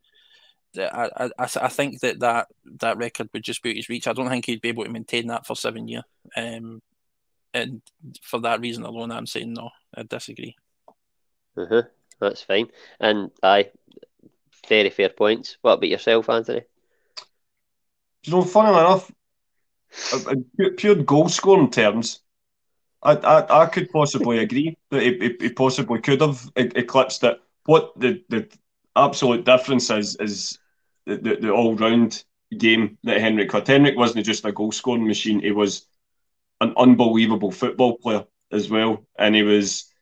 I, I, I think that, that that record would just be out his reach. I don't think he'd be able to maintain that for seven years. Um, and for that reason alone, I'm saying no. I disagree. Uh-huh. That's fine. And aye, very fair points. What about yourself, Anthony? You know, funny enough, pure goal scoring terms, I, I, I could possibly agree that he, he, he possibly could have eclipsed it. What the, the absolute difference is is the, the, the all round game that Henrik had. Henrik wasn't just a goal scoring machine; he was an unbelievable football player as well, and he was,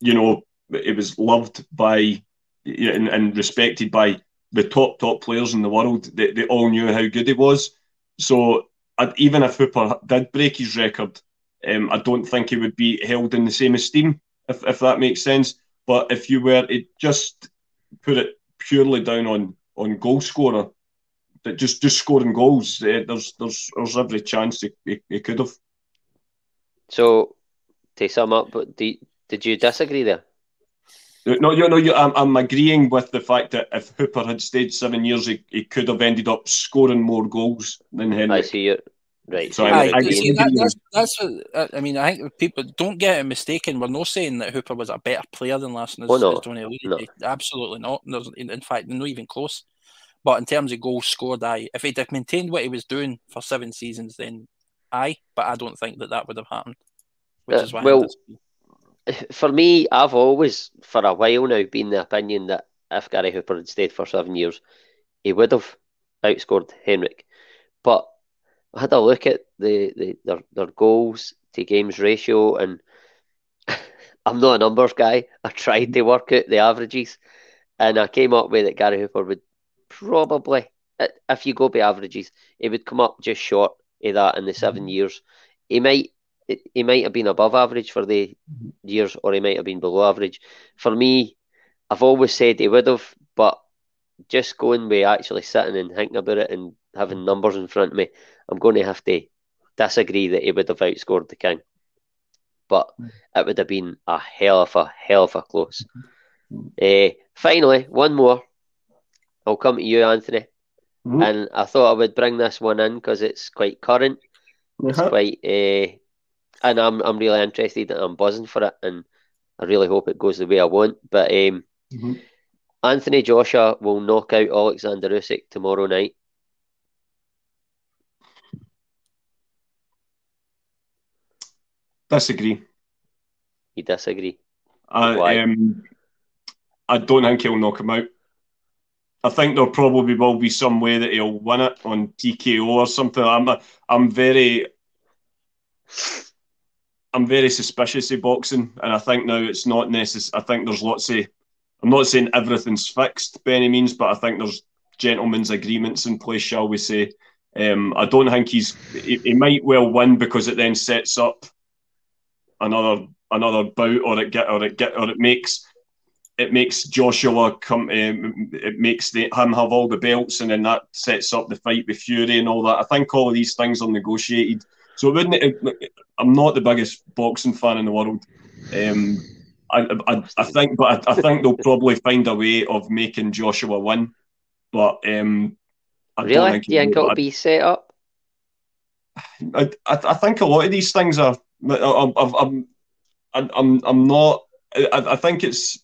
you know, he was loved by and, and respected by the top top players in the world. They, they all knew how good he was. So even if Hooper did break his record, um, I don't think he would be held in the same esteem, if, if that makes sense. But if you were to just put it purely down on on goal scorer, that just just scoring goals, uh, there's there's there's every chance he, he, he, could have. So, to sum up, did, did you disagree there? No, you know, you, I'm, I'm agreeing with the fact that if Hooper had stayed seven years, he, he could have ended up scoring more goals than Henry. I see you. Right. So I, I, I see, that, that's, that's what, I mean. I think people don't get it mistaken. We're not saying that Hooper was a better player than Larsson. Oh, no. no. Absolutely not. There's, in fact, not even close. But in terms of goals scored, I if he'd have maintained what he was doing for seven seasons, then aye. But I don't think that that would have happened. Which uh, is why. Well, for me, I've always, for a while now, been the opinion that if Gary Hooper had stayed for seven years, he would have outscored Henrik. But I had a look at the, the their, their goals to games ratio, and I'm not a numbers guy. I tried to work out the averages, and I came up with that Gary Hooper would probably, if you go by averages, he would come up just short of that in the seven mm-hmm. years. He might he might have been above average for the years, or he might have been below average. For me, I've always said he would have, but just going by actually sitting and thinking about it and having numbers in front of me, I'm going to have to disagree that he would have outscored the King. But it would have been a hell of a hell of a close. Uh, finally, one more. I'll come to you, Anthony. Mm-hmm. And I thought I would bring this one in because it's quite current. Uh-huh. It's quite uh, and I'm I'm really interested. I'm buzzing for it, and I really hope it goes the way I want. But um, mm-hmm. Anthony Joshua will knock out Alexander Usyk tomorrow night. Disagree. You disagree? I um, I don't think he'll knock him out. I think there probably will be some way that he'll win it on TKO or something. I'm I'm very I'm very suspicious of boxing, and I think now it's not necessary. I think there's lots of. I'm not saying everything's fixed by any means, but I think there's gentlemen's agreements in place, shall we say? Um, I don't think he's. He, he, might well win because it then sets up another another bout, or it get or it get or it makes it makes Joshua come. Um, it makes the, him have all the belts, and then that sets up the fight with Fury and all that. I think all of these things are negotiated. So wouldn't. It, I'm not the biggest boxing fan in the world. Um, I, I, I think, but I, I, think they'll probably find a way of making Joshua win. But um, I really, think do you think it'll be set up? I, I, I think a lot of these things are. I'm, I'm, I'm, I'm not. I, I think it's.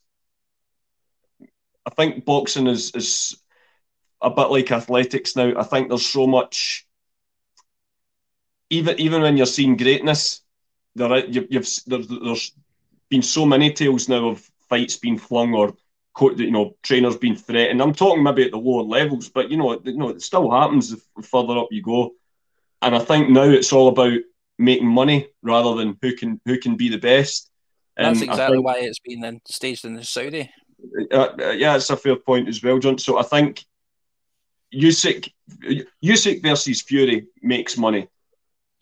I think boxing is is a bit like athletics now. I think there's so much even even when you're seeing greatness, there you, you've there, there's been so many tales now of fights being flung or you know trainers being threatened. I'm talking maybe at the lower levels, but you know you know it still happens the further up you go. And I think now it's all about making money rather than who can who can be the best. That's exactly think, why it's been then staged in the Saudi. Uh, uh, yeah, it's a fair point as well, John. So I think Usyk, Usyk versus Fury makes money.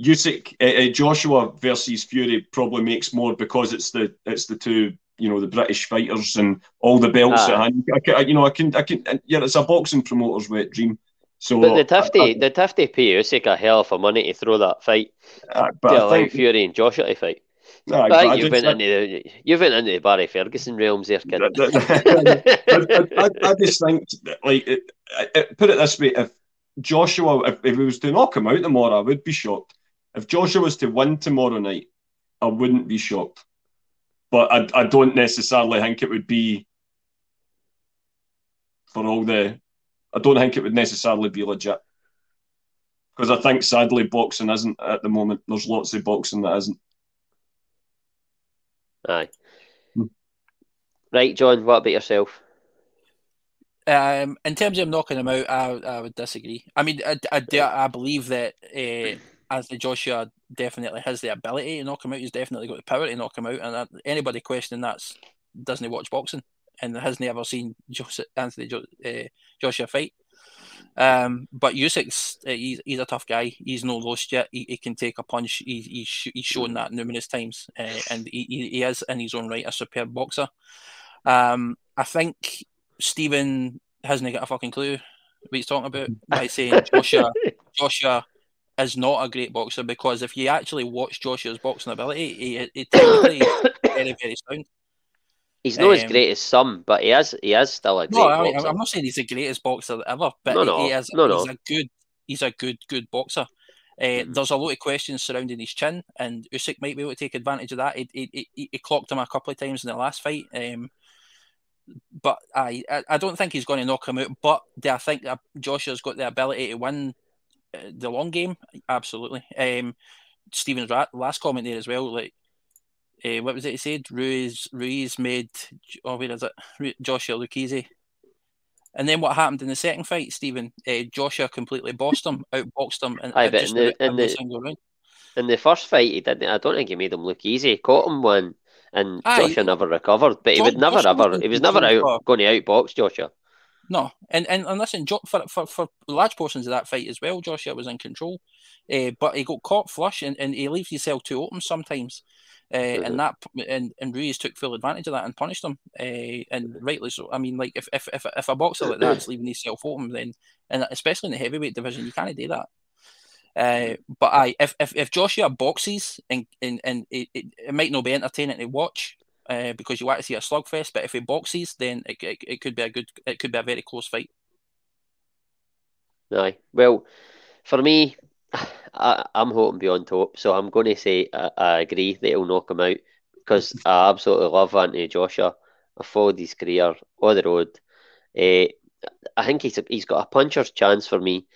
Usyk, uh, uh, Joshua versus Fury probably makes more because it's the it's the two you know the British fighters and all the belts ah. at I, you know, I can I can yeah, it's a boxing promoter's wet dream. So, but they'd have to I, they'd have to pay Usyk a hell of a money to throw that fight uh, but to I allow think, Fury and Joshua to fight. No, but you've went into the you've went into the Barry Ferguson realms there, kid. I, I, just think like it, it, put it this way: if Joshua, if, if he was to knock him out tomorrow, I would be shocked. If Joshua was to win tomorrow night, I wouldn't be shocked. But I, I don't necessarily think it would be for all the. I don't think it would necessarily be legit because I think sadly boxing isn't at the moment. There's lots of boxing that isn't. Aye. Hmm. Right, John. What about yourself? Um, in terms of knocking him out, I, I would disagree. I mean, I, I, I believe that uh, as the Joshua definitely has the ability to knock him out. He's definitely got the power to knock him out. And anybody questioning that doesn't watch boxing and hasn't ever seen Joseph, Anthony uh, Joshua fight. Um, but Usyk's uh, he's, he's a tough guy. He's no lost yet. He, he can take a punch. He, he's he's shown that numerous times, uh, and he, he is in his own right a superb boxer. Um, I think Stephen hasn't got a fucking clue what he's talking about by saying Joshua Joshua is not a great boxer because if you actually watch Joshua's boxing ability, he, he technically very very sound. He's not um, as great as some, but he is he is still a great no, I am not saying he's the greatest boxer ever, but no, no, he is no, no. he's a good he's a good good boxer. Uh, mm-hmm. There's a lot of questions surrounding his chin, and Usyk might be able to take advantage of that. He, he, he, he clocked him a couple of times in the last fight, um, but I, I don't think he's going to knock him out. But I think Joshua's got the ability to win uh, the long game? Absolutely. Um, Stephen's last comment there as well, like uh, what was it he said? Ruiz Ruiz made oh where is it? Joshua Lucchese. And then what happened in the second fight, Stephen? Uh, Joshua completely bossed him, outboxed him, and Aye, just in the, in the, single round. In the first fight, he didn't. I don't think he made him look easy. He caught him one, and Aye, Joshua never recovered. But he would never Joshua ever. He was never out going to outbox Joshua. No, and and, and listen, for, for for large portions of that fight as well, Joshua was in control, uh, but he got caught flush, and, and he leaves himself too open sometimes. Uh, mm-hmm. and that and, and Ruiz took full advantage of that and punished him, uh, and rightly so. I mean, like if if if, if a boxer like that's leaving himself open, then and especially in the heavyweight division, you can't do that. Uh, but I, if, if if Joshua boxes and and, and it, it, it might not be entertaining to watch uh, because you want to see a slugfest, but if he boxes, then it, it, it could be a good, it could be a very close fight. Aye, well, for me, I, am hoping beyond top, so I'm going to say I, I agree that he'll knock him out because I absolutely love Anthony Joshua. I followed his career on the road. Uh, I think he's a, he's got a puncher's chance for me.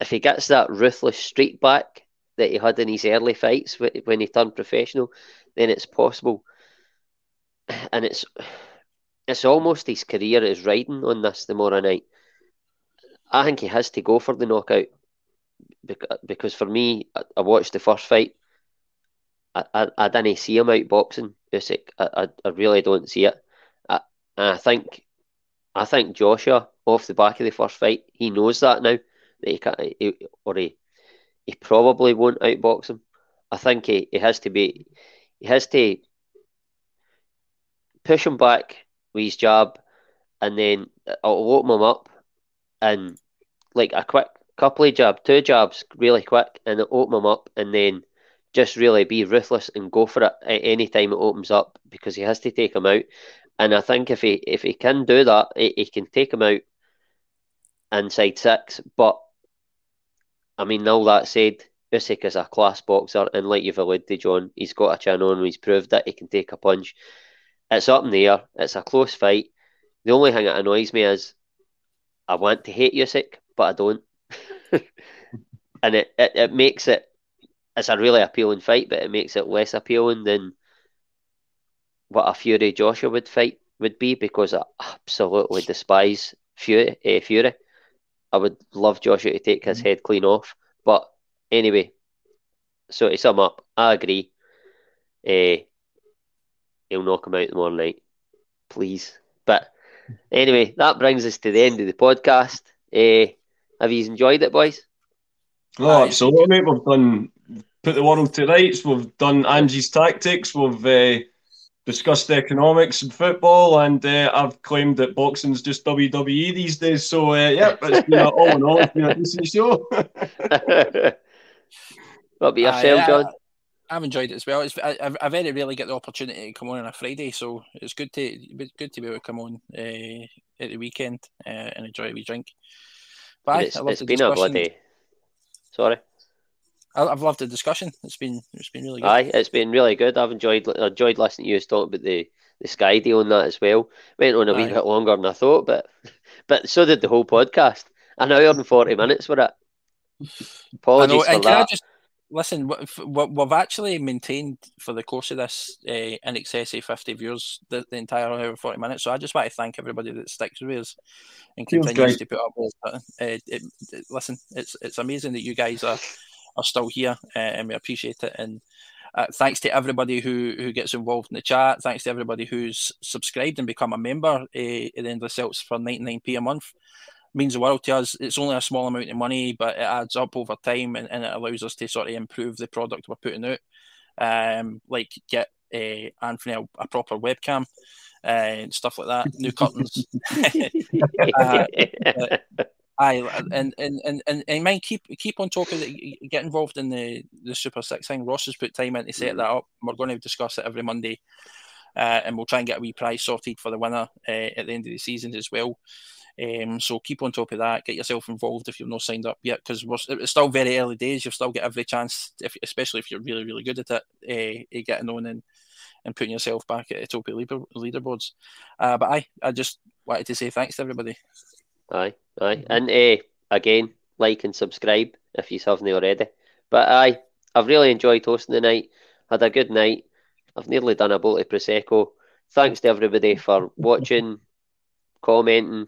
If he gets that ruthless streak back that he had in his early fights when he turned professional, then it's possible. And it's it's almost his career is riding on this tomorrow night. I think he has to go for the knockout because for me, I, watched the first fight. I, I, I didn't see him out boxing Usyk. I, I, I really don't see it. I, I think I think Joshua off the back of the first fight, he knows that now that he can he, or he he probably won't outbox him. I think he, he has to be he has to push him back with his jab and then uh, I'll open him up and like a quick couple of jabs, two jabs really quick, and open him up, and then just really be ruthless and go for it at any time it opens up because he has to take him out. And I think if he if he can do that, he, he can take him out inside six. But I mean, all that said, Usyk is a class boxer, and like you've alluded to, John, he's got a chin on. He's proved that he can take a punch. It's up in the air. It's a close fight. The only thing that annoys me is I want to hate Usyk, but I don't. and it, it, it makes it it's a really appealing fight, but it makes it less appealing than what a Fury Joshua would fight would be because I absolutely despise Fury. Uh, Fury. I would love Joshua to take his head clean off, but anyway. So to sum up, I agree. Uh, he'll knock him out tomorrow night, please. But anyway, that brings us to the end of the podcast. Uh, have you enjoyed it, boys? Oh, absolutely, mate. We've done put the world to rights. We've done Ange's tactics. We've uh, discussed economics and football, and uh, I've claimed that boxing's just WWE these days. So, uh, yeah, it's been a, all in all, it's been a decent show. what about yourself, uh, John? I've enjoyed it as well. It's, I, I very rarely get the opportunity to come on on a Friday, so it's good to it's good to be able to come on uh, at the weekend uh, and enjoy a wee drink. But it's, it's been a bloody. Sorry. I've loved the discussion. It's been it's been really good. Aye, it's been really good. I've enjoyed enjoyed listening to you talk about the, the Sky deal and that as well. Went on a Aye. wee bit longer than I thought, but but so did the whole podcast. An hour and forty minutes with it. Apologies know, for I that. just listen? w- f- w- We've actually maintained for the course of this uh, in excess of fifty viewers the, the entire hour forty minutes. So I just want to thank everybody that sticks with us and continues to put up with us. Uh, it, it, listen, it's it's amazing that you guys are are still here, uh, and we appreciate it. And uh, thanks to everybody who who gets involved in the chat. Thanks to everybody who's subscribed and become a member uh, at the end of the celts for ninety nine p a month means the world to us. It's only a small amount of money, but it adds up over time and, and it allows us to sort of improve the product we're putting out. Um, like get uh, Anthony a, a proper webcam uh, and stuff like that, new curtains. Uh, Aye, and and and and, and mind keep keep on talking. Get involved in the the Super Six thing. Ross has put time in to set that up. We're going to discuss it every Monday, uh, and we'll try and get a wee prize sorted for the winner uh, at the end of the season as well. Um, so keep on top of that. Get yourself involved if you've not signed up yet, because it's still very early days. You've still got every chance, if, especially if you're really really good at it, uh, getting on and and putting yourself back at the top of leader, leaderboards. Uh, but I I just wanted to say thanks to everybody. Aye, aye. And uh, again, like and subscribe if you haven't already. But aye, I've really enjoyed hosting the night. Had a good night. I've nearly done a bowl of Prosecco. Thanks to everybody for watching, commenting.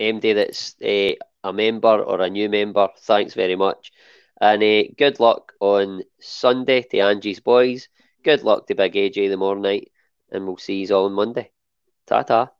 MD that's uh, a member or a new member, thanks very much. And uh, good luck on Sunday to Ange's boys. Good luck to Big AJ the morning night. And we'll see you all on Monday. Ta ta.